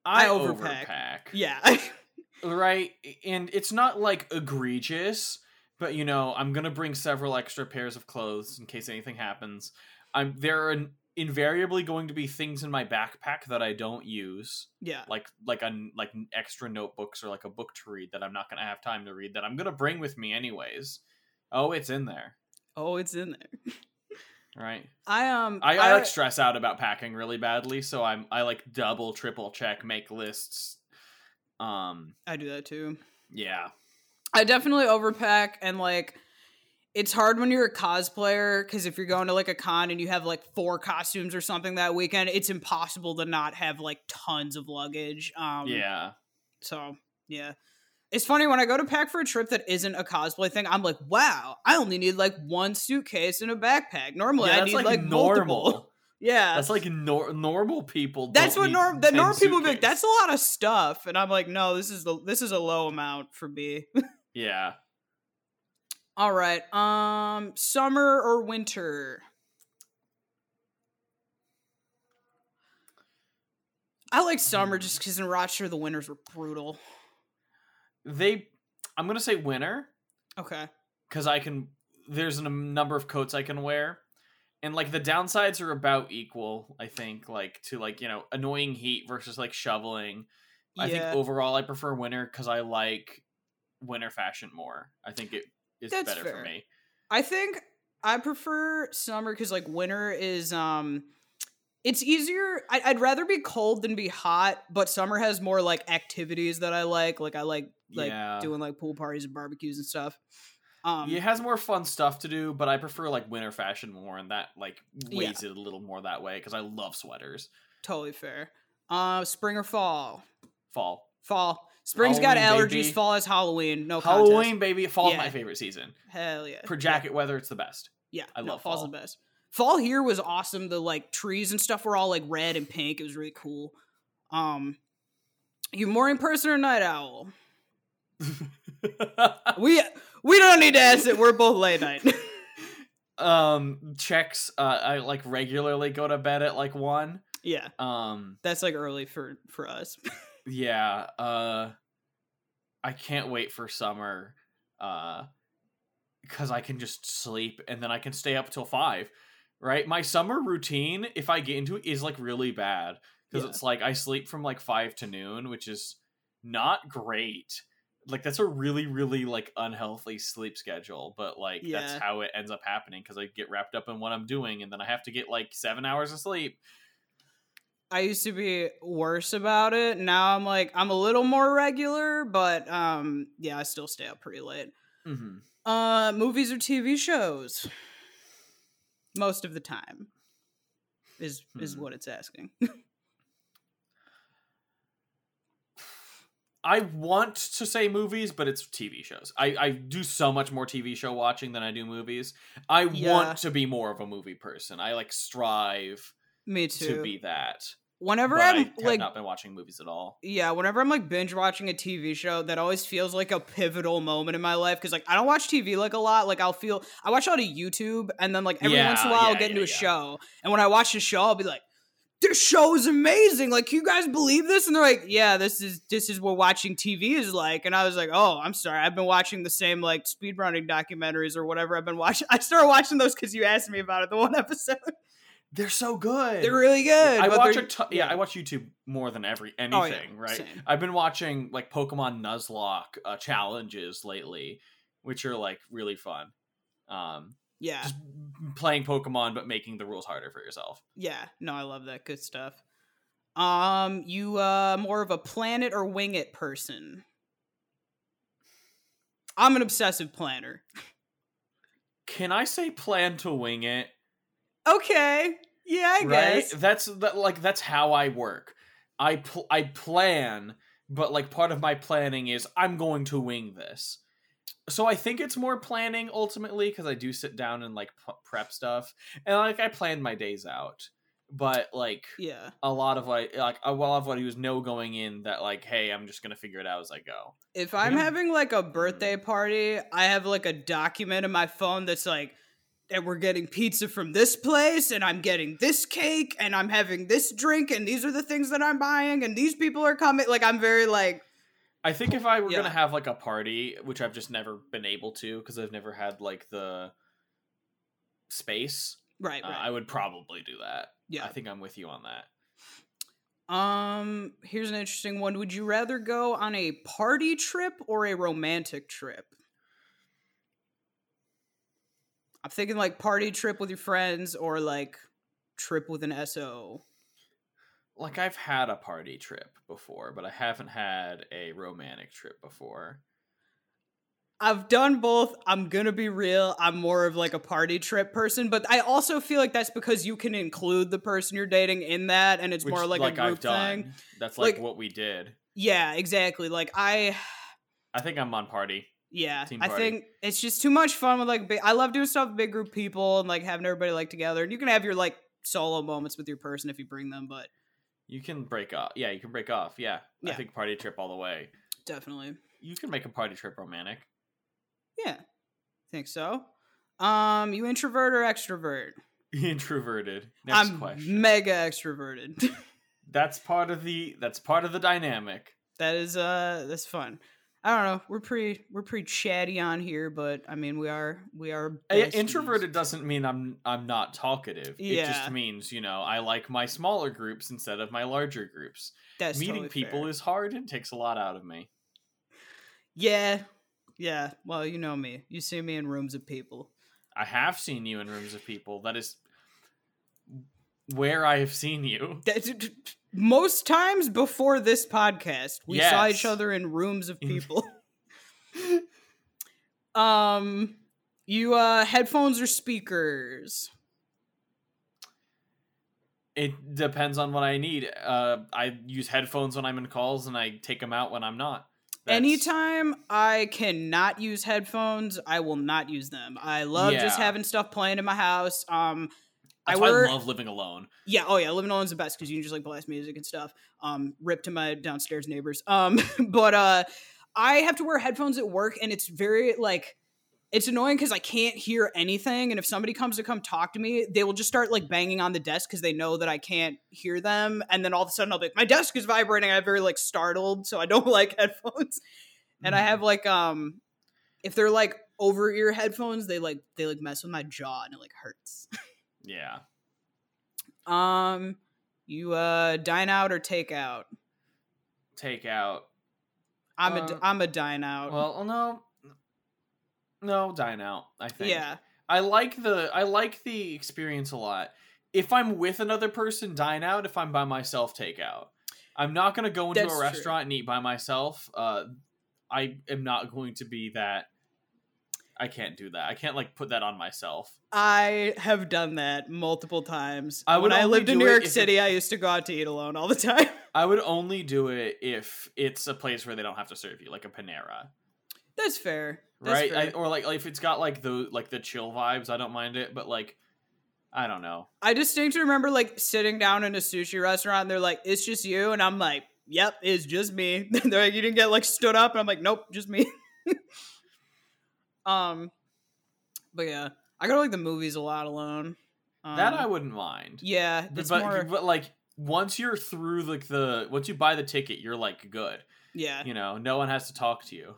I I, overpack. overpack. Yeah, <laughs> right and it's not like egregious but you know i'm gonna bring several extra pairs of clothes in case anything happens i'm there are in- invariably going to be things in my backpack that i don't use yeah. like like a like extra notebooks or like a book to read that i'm not gonna have time to read that i'm gonna bring with me anyways oh it's in there Oh, it's in there. right I um, I, I like stress out about packing really badly so i'm i like double triple check make lists um I do that too. yeah I definitely overpack and like it's hard when you're a cosplayer because if you're going to like a con and you have like four costumes or something that weekend, it's impossible to not have like tons of luggage. Um, yeah So yeah, it's funny when I go to pack for a trip that isn't a cosplay thing. I'm like, wow, I only need like one suitcase and a backpack. Normally, Yeah, I need like, like, normal. multiple. <laughs> Yeah, That's like nor- normal people. that's what norm 10 normal people be like. That's a lot of stuff, and I'm like, no, this is the this is a low amount for me. <laughs> yeah. All right. Um summer or winter? I like summer just because in Rochester the winters were brutal. They, I'm gonna say winter Okay. because I can. There's a number of coats I can wear, and like the downsides are about equal. I think like to like you know annoying heat versus like shoveling. I think overall I prefer winter because I like winter fashion more. I think it is That's better fair. for me. I think I prefer summer because like winter is um it's easier. I'd rather be cold than be hot, but summer has more like activities that I like. Like I like like Yeah. doing like pool parties and barbecues and stuff. Um, it has more fun stuff to do, but I prefer like winter fashion more, and that like Yeah. weighs it a little more that way because I love sweaters. totally fair. Uh, spring or fall? Fall, Fall. Spring's got allergies. baby. Fall is Halloween. No contest. Halloween, baby. Fall's Yeah. my favorite season. Hell yeah. For jacket weather, it's the best. Yeah, I no, love fall's fall. the best. fall here was awesome. The like trees and stuff were all like red and pink. It was really cool. Um, you morning person or night owl? <laughs> We we don't need to ask it. We're both late night. <laughs> um checks uh I like regularly go to bed at like 1. yeah, Um that's like early for for us. <laughs> yeah, uh I can't wait for summer uh cuz I can just sleep and then I can stay up till 5. Right? My summer routine if I get into it is like really bad cuz Yeah. it's like I sleep from like 5 to noon, which is not great. Like that's a really really like unhealthy sleep schedule, but like that's how it ends up happening cuz I get wrapped up in what I'm doing and then I have to get like 7 hours of sleep. I used to be worse about it. Now I'm like I'm a little more regular, but um yeah, I still stay up pretty late. Mhm. Uh movies or TV shows? Most of the time. Is is Hmm. what it's asking. <laughs> I want to say movies, but it's TV shows. I, I do so much more TV show watching than I do movies. I Yeah. want to be more of a movie person. I like strive Me too. to be that. Whenever but I I'm like not been watching movies at all. Yeah, whenever I'm like binge watching a TV show, that always feels like a pivotal moment in my life because like I don't watch TV like a lot. Like I'll feel I watch a lot of YouTube, and then like every once in a Yeah, while I'll yeah, get into yeah, a show, and when I watch the show, I'll be like, "This show is amazing! Like, you guys believe this?" And they're like, "Yeah, this is this is what watching TV is like." And I was like, "Oh, I'm sorry, I've been watching the same like speedrunning documentaries or whatever I've been watching. <laughs> I started watching those because you asked me about it the one <laughs> episode. They're so good. they're really good. I watch they're- a yeah. I watch YouTube more than every anything, Oh, yeah, right? same. I've been watching like Pokemon Nuzlocke uh, challenges lately, which are like really fun. Um, yeah, just playing Pokemon but making the rules harder for yourself. Yeah, no, I love that. Good stuff. Um, you uh more of a planet or wing it person? I'm an obsessive planner. Can I say plan to wing it? Okay. Yeah, I right? guess. That's that like that's how I work. I pl- I plan, but like part of my planning is I'm going to wing this. So I think it's more planning ultimately because I do sit down and like prep stuff and like I plan my days out. But like Yeah. a lot of like like a lot of what he was no going in that like hey I'm just gonna figure it out as I go. If I'm Yeah. having like a mm. birthday party, I have like a document in my phone that's like and we're getting pizza from this place and I'm getting this cake and I'm having this drink and these are the things that I'm buying and these people are coming like I'm very like I think if I were Yeah. gonna have like a party, which I've just never been able to because I've never had like the space, right, uh, right. I would probably do that. yeah. I think I'm with you on that. Um, here's an interesting one. Would you rather go on a party trip or a romantic trip? I'm thinking like party trip with your friends or like trip with an SO. Like I've had a party trip before, but I haven't had a romantic trip before. I've done both. I'm gonna be real. I'm more of like a party trip person, but I also feel like that's because you can include the person you're dating in that, and it's Which, more like, a group thing. That's like, Like- what we did. Yeah, exactly. Like I, I think I'm on party. Yeah, I think it's just too much fun with like. Big, I love doing stuff with big group people and like having everybody like together. And you can have your like solo moments with your person if you bring them, but You can break off. Yeah, you can break off. Yeah, I think party trip all the way. definitely, You can make a party trip romantic. yeah, think so. Um, you introvert or extrovert? <laughs> Introverted. Next I'm question. mega extroverted. <laughs> that's part of the. That's part of the dynamic. that is uh, that's fun. I don't know. We're pretty we're pretty chatty on here, but I mean we are we are besties. Introverted doesn't mean I'm I'm not talkative. Yeah. It just means you know I like my smaller groups instead of my larger groups. That's Meeting totally people fair. is hard and takes a lot out of me. yeah, yeah. Well, you know me. You see me in rooms of people. I have seen you in rooms of people. That is where I have seen you. Most times before this podcast, we saw each other in rooms of <laughs> people. um, you uh headphones or speakers? It depends on what I need. Uh, I use headphones when I'm in calls, and I take them out when I'm not. That's- Anytime I cannot use headphones, I will not use them. I love just having stuff playing in my house. Um, That's I wear I love living alone. yeah, oh yeah, living alone's the best because you can just like blast music and stuff. Um, rip to my downstairs neighbors. Um, <laughs> but uh, I have to wear headphones at work, and it's very like it's annoying because I can't hear anything. And if somebody comes to come talk to me, they will just start like banging on the desk because they know that I can't hear them. And then all of a sudden, I'll be like, my desk is vibrating. I'm very like startled, so I don't <laughs> like headphones. And I Mm-hmm. have like um, if they're like over ear headphones, they like they like mess with my jaw and it like hurts. <laughs> Yeah. Um, you uh dine out or take out? Take out. I'm a Uh, I'm a dine out. Well, no. No, dine out. I think. yeah, I like the I like the experience a lot. If I'm with another person, dine out. If I'm by myself, take out. I'm not gonna go into That's a true. restaurant and eat by myself. Uh, I am not going to be that. I can't do that. I can't like put that on myself. I have done that multiple times. I would when I lived in New York if it- City, I used to go out to eat alone all the time. <laughs> I would only do it if it's a place where they don't have to serve you, like a Panera, That's fair. That's right? I, or like, like if it's got like the like the chill vibes, I don't mind it. But like, I don't know. I distinctly remember like sitting down in a sushi restaurant and they're like, it's just you. And I'm like, yep, it's just me. <laughs> they're like, you didn't get like stood up. And I'm like, nope, just me. <laughs> um, but yeah, I go to like the movies a lot alone. Um, that I wouldn't mind. yeah, but, it's but, more, but like once you're through like the once you buy the ticket, you're like good. yeah. You know, no one has to talk to you.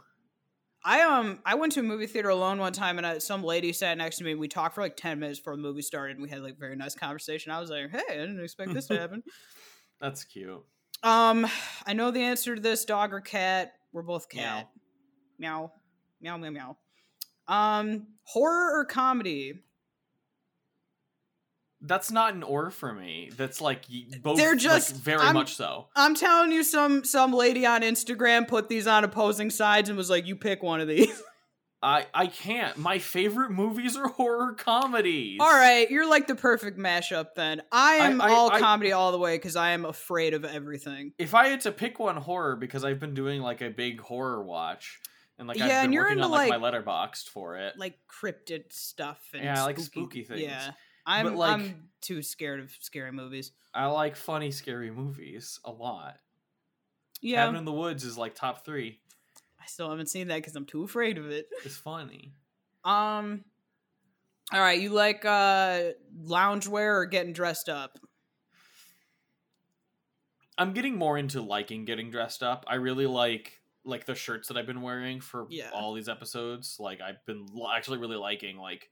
I um I went to a movie theater alone one time and I, some lady sat next to me. We talked for like ten minutes before the movie started and we had like a very nice conversation. I was like, hey, I didn't expect this to happen. <laughs> That's cute. Um, I know the answer to this: dog or cat. We're both Meow. cat. Meow, meow, meow, meow. Um, horror or comedy? That's not an or for me. That's like both. They're like, just- very I'm- much so. I'm telling you, some some lady on Instagram put these on opposing sides and was like, "You pick one of these." <laughs> I I can't. My favorite movies are horror comedies. all right, you're like the perfect mashup. Then I am I- all I- comedy all the way because I am afraid of everything. If I had to pick one horror, because I've been doing like a big horror watch, and like Yeah, I've been and you're working into, on like, my Letterboxd for it. Like cryptid stuff and Yeah, I like spooky things. Yeah, I'm like- I'm too scared of scary movies. I like funny, scary movies a lot. Yeah, Cabin in the Woods is like top three. I still haven't seen that because I'm too afraid of it. <laughs> It's funny. Um. All right, you like uh loungewear or getting dressed up? I'm getting more into liking getting dressed up. I really like like the shirts that I've been wearing for Yeah. all these episodes. Like I've been l- actually really liking like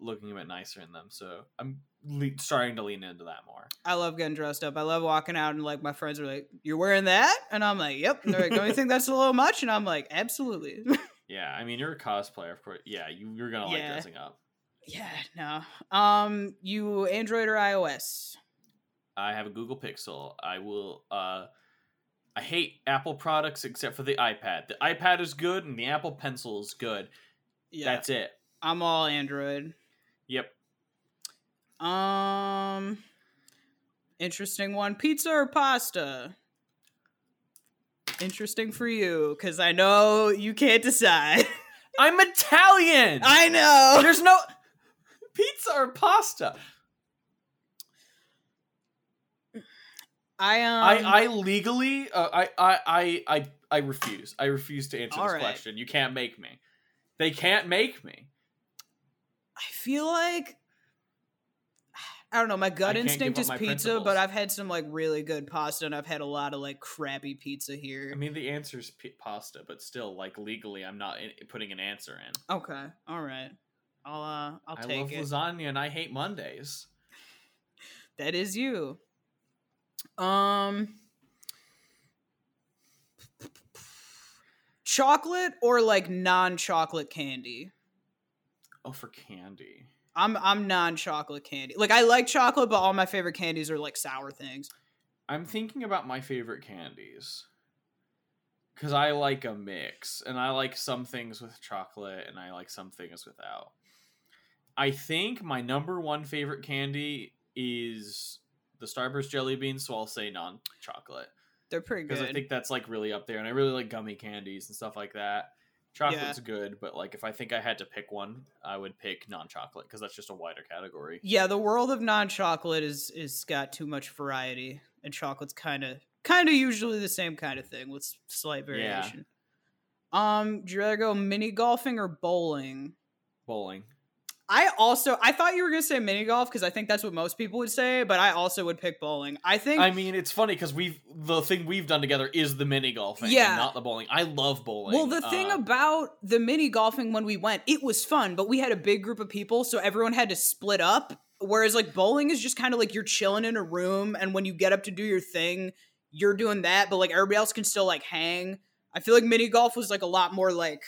looking a bit nicer in them. So I'm le- starting to lean into that more. I love getting dressed up. I love walking out and like my friends are like, "You're wearing that?" And I'm like, "Yep." And they're like, "Don't you think that's a little much?" And I'm like, "Absolutely." <laughs> Yeah, I mean you're a cosplayer, of course. Yeah, you, you're gonna like dressing up. yeah, no. Um, you Android or iOS? I have a Google Pixel. I will. uh I hate Apple products except for the iPad. The iPad is good, and the Apple Pencil is good. Yeah, That's it. I'm all Android. Yep. Um, interesting one. Pizza or pasta? Interesting for you because I know you can't decide. I'm Italian. <laughs> I know. There's no pizza or pasta. I um. I I legally uh, I, I I I I refuse. I refuse to answer this right. question. You can't make me. They can't make me. I feel like I don't know. My gut instinct is pizza, principles. but I've had some like really good pasta, and I've had a lot of like crappy pizza here. I mean, the answer is p- pasta, but still, like legally, I'm not in- putting an answer in. okay, all right. I'll uh, I'll I take love lasagna and I hate Mondays. That is you. Um, chocolate or like non-chocolate candy. Oh, for candy. I'm I'm non-chocolate candy. Like I like chocolate, but all my favorite candies are like sour things. I'm thinking about my favorite candies. Because I like a mix, and I like some things with chocolate, and I like some things without. I think my number one favorite candy is the Starburst jelly beans, so I'll say non chocolate. They're pretty good. Because. I think that's like really up there, and I really like gummy candies and stuff like that. Chocolate's good, but like if I think I had to pick one, I would pick non-chocolate because that's just a wider category. Yeah, the world of non-chocolate is is got too much variety, and chocolate's kind of kind of usually the same kind of thing with slight Yeah. variation. Um, do you rather go mini golfing or bowling? Bowling. I also I thought you were gonna say mini golf because I think that's what most people would say, but I also would pick bowling. I think I mean, it's funny because we've the thing we've done together is the mini golfing, and Yeah. not the bowling. I love bowling. Well, the thing Uh, about the mini golfing when we went, it was fun, but we had a big group of people, so everyone had to split up. Whereas like bowling is just kind of like you're chilling in a room, and when you get up to do your thing, you're doing that, but like everybody else can still like hang. I feel like mini golf was like a lot more like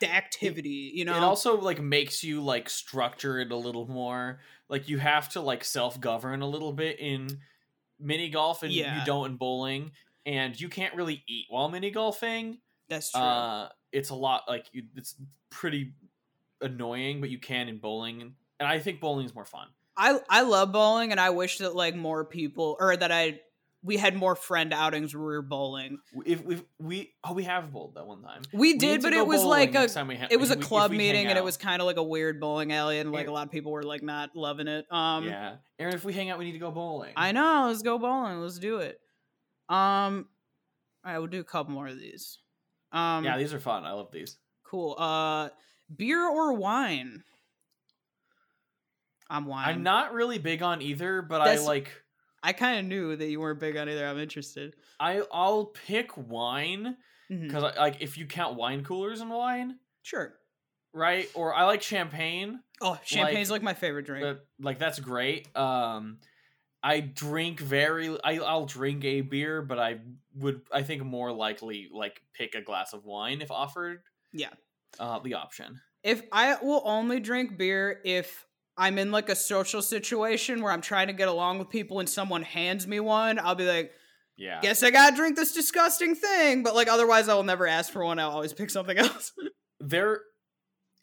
the activity, you know? it also like makes you like structure it a little more. Like you have to like self govern a little bit in mini golf, and Yeah. you don't in bowling, and you can't really eat while mini golfing. That's true. Uh, it's a lot like you, it's pretty annoying, but you can in bowling, and I think bowling is more fun. I I love bowling, and I wish that like more people or that I we had more friend outings where we were bowling. If we we oh we have bowled that one time. We need did, but it was like a we ha- it was a we- club we meeting, and it was kind of like a weird bowling alley, and like a lot of people were like not loving it. Um, yeah, Aaron. If we hang out, we need to go bowling. I know. Let's go bowling. Let's do it. Um, all right, we'll do a couple more of these. Um, yeah, these are fun. I love these. cool. Uh, beer or wine? I'm wine. I'm not really big on either, but That's- I like. I kind of knew that you weren't big on either. I'm interested. I I'll pick wine because like if you count wine coolers and wine, Sure. right? Or I like champagne. Oh, champagne's like, my favorite drink. But like that's great. Um, I drink very. I I'll drink a beer, but I would I think more likely like pick a glass of wine if offered. Yeah. Uh, the option. if I will only drink beer if I'm in like a social situation where I'm trying to get along with people and someone hands me one, I'll be like, Yeah. guess I gotta drink this disgusting thing. But like otherwise I will never ask for one. I'll always pick something <laughs> else. There.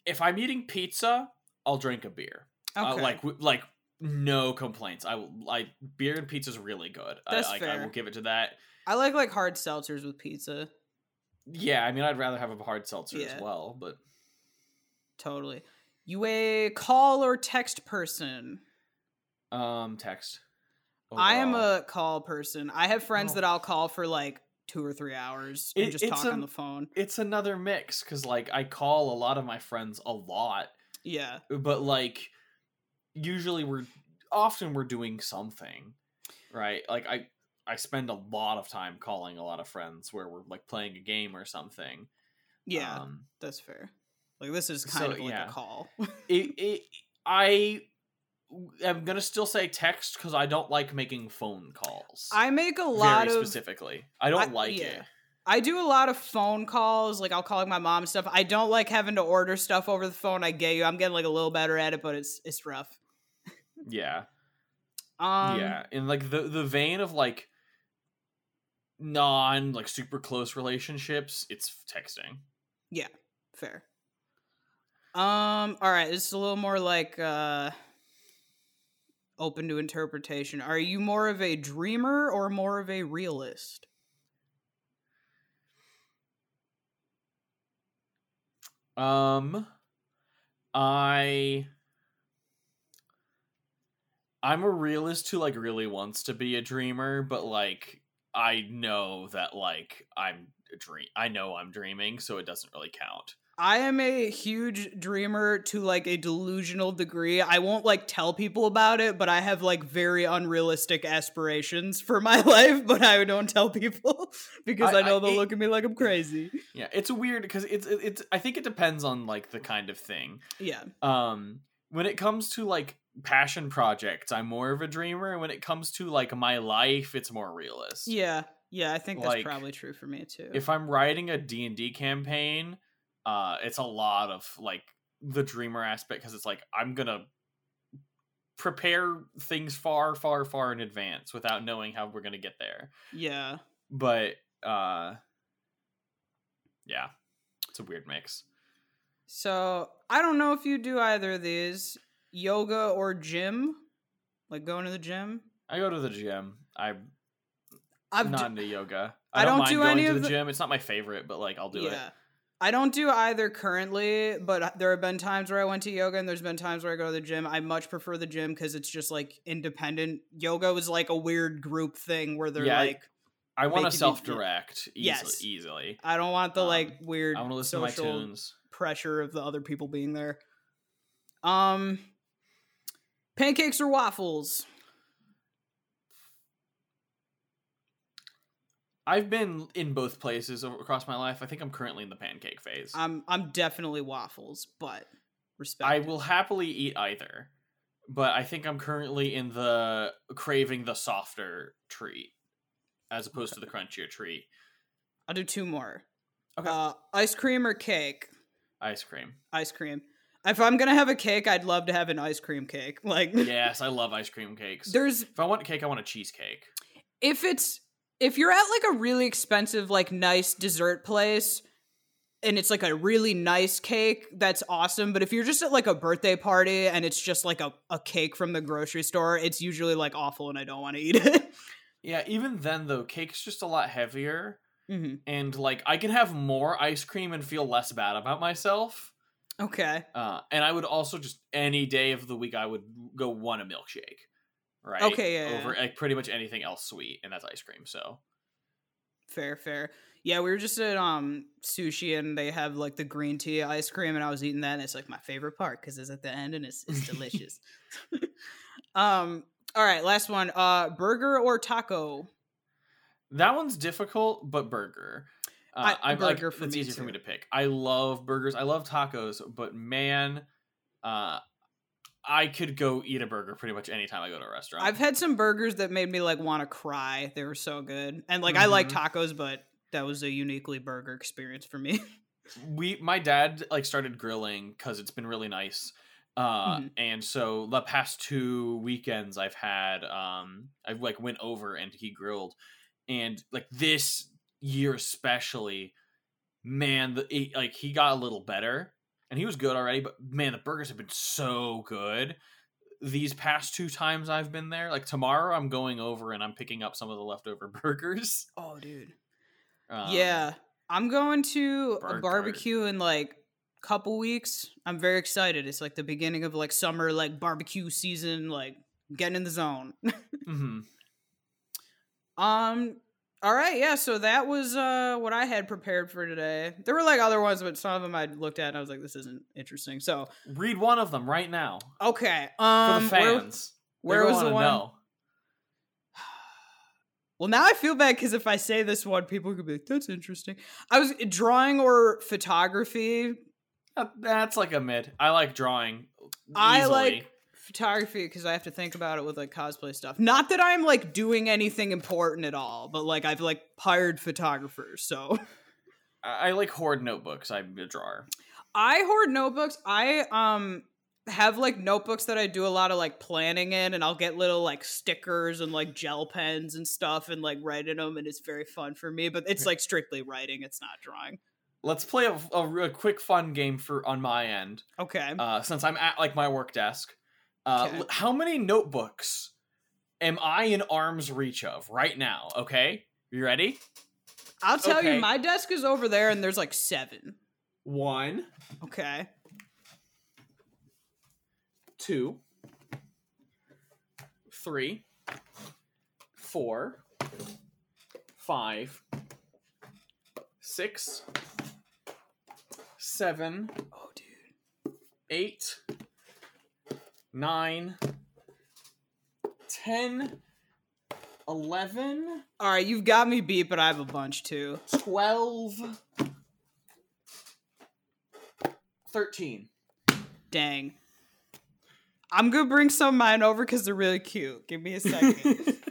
If I'm eating pizza, I'll drink a beer. okay. Uh, like like no complaints. I like beer and pizza is really good. That's I, like, I will give it to that. I like like hard seltzers with pizza. Yeah, I mean I'd rather have a hard seltzer Yeah. as well, but Totally. You a call or text person? um text. I am a call person. I have friends Oh. that I'll call for like two or three hours and It- just talk a- on the phone. it's another mix cuz like I call a lot of my friends a lot, Yeah. but like usually we're often we're doing something, right? Like I I spend a lot of time calling a lot of friends where we're like playing a game or something. Yeah. Um, That's fair. Like this is kind So, of like yeah. a call. it, it I am gonna still say text because I don't like making phone calls. I make a lot very of specifically. I don't I- like yeah. it. I do a lot of phone calls. Like I'll call like my mom and stuff. I don't like having to order stuff over the phone. I get you. I'm getting like a little better at it, but it's it's rough. Yeah, Um, yeah. In like the the vein of like non like super close relationships, it's texting. Yeah, fair. Um. All right. This is a little more like uh open to interpretation. Are you more of a dreamer or more of a realist? Um, I. I'm a realist who like really wants to be a dreamer, but like I know that like I'm a dream. I know I'm dreaming, so it doesn't really count. I am a huge dreamer to like a delusional degree. I won't like tell people about it, but I have like very unrealistic aspirations for my <laughs> life, but I don't tell people <laughs> because I, I- know I- they'll it- look at me like I'm crazy. <laughs> Yeah, it's weird because it's it- it's. I think it depends on like the kind of thing. Yeah. Um, when it comes to like passion projects, I'm more of a dreamer, and when it comes to like my life, it's more realist. Yeah. Yeah, I think that's Like, probably true for me too. If I'm writing a D and D campaign, uh, it's a lot of like the dreamer aspect because it's like I'm gonna prepare things far, far, far in advance without knowing how we're gonna get there. yeah. But uh, yeah, it's a weird mix. So, I don't know if you do either of these, yoga or gym, like going to the gym. I go to the gym. I'm I've not d- into yoga. I I don't, don't mind do going any to of the, the- gym. It's not my favorite, but like I'll do it. I don't do either currently, but there have been times where I went to yoga and there's been times where I go to the gym. I much prefer the gym because it's just like independent. Yoga is like a weird group thing where they're Yeah, like, I want to self direct easily. Yes. easily. I don't want the Um, like weird I want to listen to my tunes. pressure of the other people being there. Um, pancakes or waffles? I've been in both places across my life. I think I'm currently in the pancake phase. I'm I'm definitely waffles, but respect. I will happily eat either, but I think I'm currently in the craving the softer treat as opposed to the crunchier treat. I'll do two more. Okay. Uh, ice cream or cake? Ice cream. Ice cream. If I'm gonna have a cake, I'd love to have an ice cream cake. <laughs> Like, Yes, I love ice cream cakes. there's If I want a cake, I want a cheesecake. if it's if you're at like a really expensive like nice dessert place and it's like a really nice cake that's awesome but if you're just at like a birthday party and it's just like a, a cake from the grocery store it's usually like awful and i don't want to eat it. <laughs> Yeah, even then though, cake's just a lot heavier, hmm and like I can have more ice cream and feel less bad about myself. okay. Uh, and I would also just any day of the week I would go one a milkshake, right? Okay, yeah, over like pretty much anything else sweet, and that's ice cream. So fair fair yeah we were just at um sushi and they have like the green tea ice cream and i was eating that and it's like my favorite part because it's at the end and it's, it's delicious <laughs> <laughs> um all right last one uh burger or taco that one's difficult, but burger. Uh, I- I'm like burger for it's easier for me to pick. I love burgers. I love tacos, but man, uh, I could go eat a burger pretty much anytime I go to a restaurant. I've had some burgers that made me like want to cry. They were so good. And like I like Mhm. tacos, but that was a uniquely burger experience for me. <laughs> we my dad like started grilling because it's been really nice uh Mhm. and so the past two weekends i've had um i like went over and he grilled and like this year especially man the he, like he got a little better and he was good already but man the burgers have been so good these past two times i've been there like tomorrow i'm going over and i'm picking up some of the leftover <laughs> burgers Oh, dude. um, yeah. I'm going to a barbecue in like couple weeks. I'm very excited. It's like the beginning of like summer like barbecue season, like getting in the zone. <laughs> mhm. um all right, yeah, so that was uh what I had prepared for today. There were like other ones, but some of them I looked at and I was like, this isn't interesting. So read one of them right now okay. Um, for Um the fans. where They're was the one? know. <sighs> Well, now I feel bad because if I say this one, people could be like, "That's interesting." I was drawing or photography. That's like a mid. I like drawing. I easily. like photography because I have to think about it with like cosplay stuff. Not that I'm like doing anything important at all, but like I've like hired photographers, so I I like hoard notebooks. I'm a drawer. I hoard notebooks. I um have like notebooks that I do a lot of like planning in, and I'll get little like stickers and like gel pens and stuff, and like write in them, and it's very fun for me. But it's like strictly writing; it's not drawing. Let's play a, a, a quick fun game for on my end. Okay. Uh, since I'm at like my work desk, uh, Okay. how many notebooks am I in arm's reach of right now? Okay, you ready? I'll tell okay. you, my desk is over there, and there's like seven. One, Okay. two, three, four, five, six, seven, Oh, dude. eight, nine, ten, eleven, All right, you've got me beat, but I have a bunch too. twelve, thirteen. Dang. I'm gonna bring some of mine over because they're really cute. Give me a second. <laughs>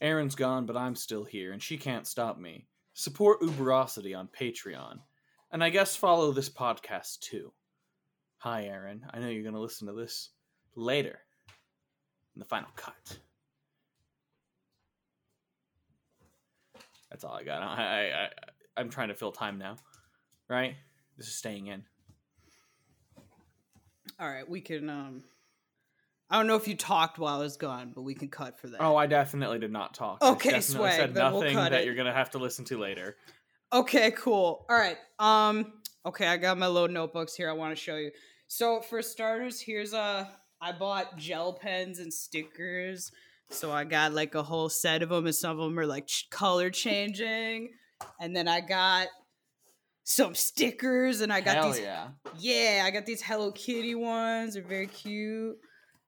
Erin's gone, but I'm still here, and she can't stop me. Support Uberosity on Patreon. And I guess follow this podcast too. Hi, Aaron. I know you're going to listen to this later in the final cut. That's all I got. I, I, I, I'm trying to fill time now, right? This is staying in. All right, we can. um I don't know if you talked while I was gone, but we can cut for that. Oh, I definitely did not talk. Okay, swag, said then we'll nothing cut that it. you're going to have to listen to later. Okay, cool. All right. Um. Okay, I got my little notebooks here. I want to show you. So for starters, here's a. I bought gel pens and stickers. So I got like a whole set of them, and some of them are like ch- color changing. And then I got some stickers, and I got Hell these. yeah. Yeah, I got these Hello Kitty ones. They're very cute.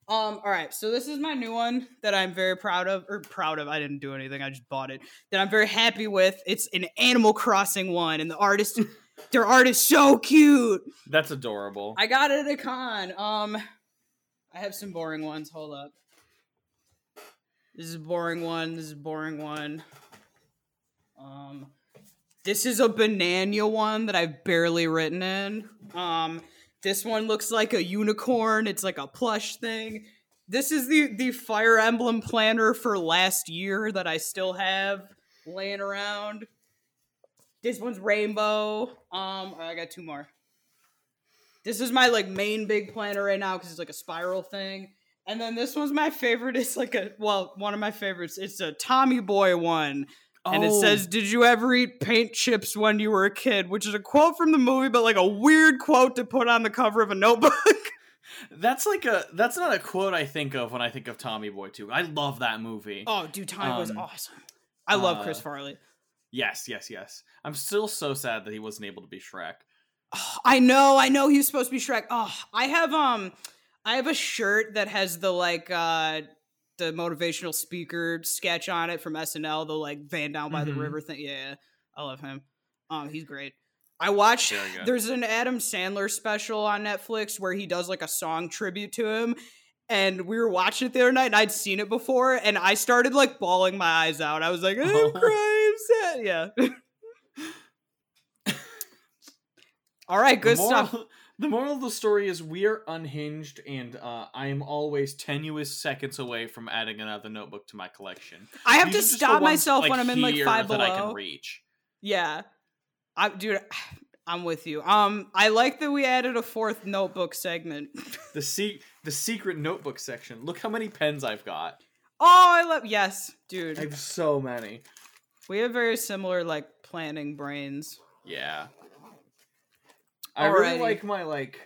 Um, all right, so this is my new one that I'm very proud of, or proud of. I didn't do anything. I just bought it. That I'm very happy with. It's an Animal Crossing one, and the artist, <laughs> their art is so cute. That's adorable. I got it at a con. Um, I have some boring ones. Hold up. This is a boring one. This is a boring one. Um, this is a banana one that I've barely written in. Um, this one looks like a unicorn. It's like a plush thing. This is the the Fire Emblem planner for last year that I still have laying around. This one's rainbow. Um, I got two more. This is my like main big planner right now because it's like a spiral thing. And then this one's my favorite. <laughs> It's like a well, one of my favorites. It's a Tommy Boy one. And it Oh, says, Did you ever eat paint chips when you were a kid? Which is a quote from the movie, but like a weird quote to put on the cover of a notebook. <laughs> that's like a that's not a quote I think of when I think of Tommy Boy too. I love that movie. oh, dude, Tommy was Um, awesome. I love uh, Chris Farley. Yes, yes, yes. I'm still so sad that he wasn't able to be Shrek. Oh, I know, I know he was supposed to be Shrek. Oh, I have um I have a shirt that has the like uh the motivational speaker sketch on it from SNL, the like van down by Mhm. the river thing. Yeah, I love him. Um, he's great. I watched. There's an Adam Sandler special on Netflix where he does like a song tribute to him, and we were watching it the other night, and I'd seen it before, and I started like bawling my eyes out. I was like, I'm <laughs> Oh. crying, Sad. Yeah. <laughs> All right, good the moral, stuff. <laughs> The moral of the story is we are unhinged, and uh, I am always tenuous seconds away from adding another notebook to my collection. I have These to stop ones, myself when I'm in like five that I below. can reach. Yeah. I dude, <sighs> I'm with you. Um I like that we added a fourth notebook segment. <laughs> The se- the secret notebook section. Look how many pens I've got. oh, I love yes, dude. I have so many. We have very similar like planning brains. Yeah. I really like my like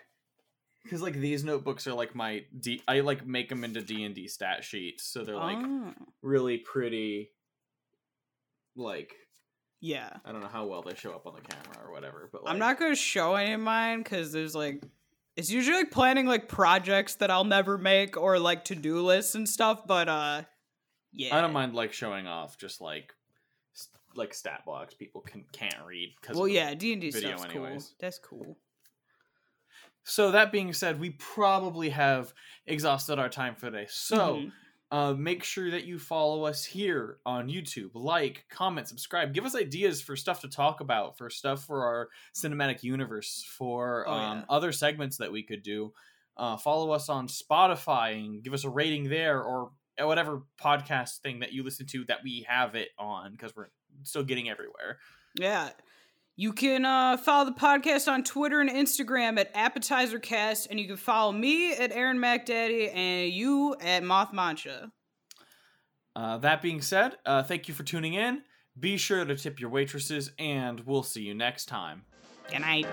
because like these notebooks are like my D I like make them into D and D stat sheets, so they're like Oh, really pretty. Like yeah. I don't know how well they show up on the camera or whatever, but like, I'm not gonna show any of mine because there's like it's usually like planning like projects that I'll never make or like to-do lists and stuff, but uh yeah. I don't mind like showing off just like like stat blocks people can can't read because Well, yeah, D&D video stuff's cool. anyways. That's cool. So that being said, we probably have exhausted our time for today. So Mhm. uh, make sure that you follow us here on YouTube. Like, comment, subscribe. Give us ideas for stuff to talk about, for stuff for our cinematic universe, for Oh, um, yeah. other segments that we could do. Uh, follow us on Spotify and give us a rating there or whatever podcast thing that you listen to that we have it on because we're still getting everywhere. Yeah. You can uh, follow the podcast on Twitter and Instagram at AppetizerCast, and you can follow me at Aaron MacDaddy and you at Moth Mancha. Uh, that being said, uh, thank you for tuning in. Be sure to tip your waitresses, and we'll see you next time. Good night.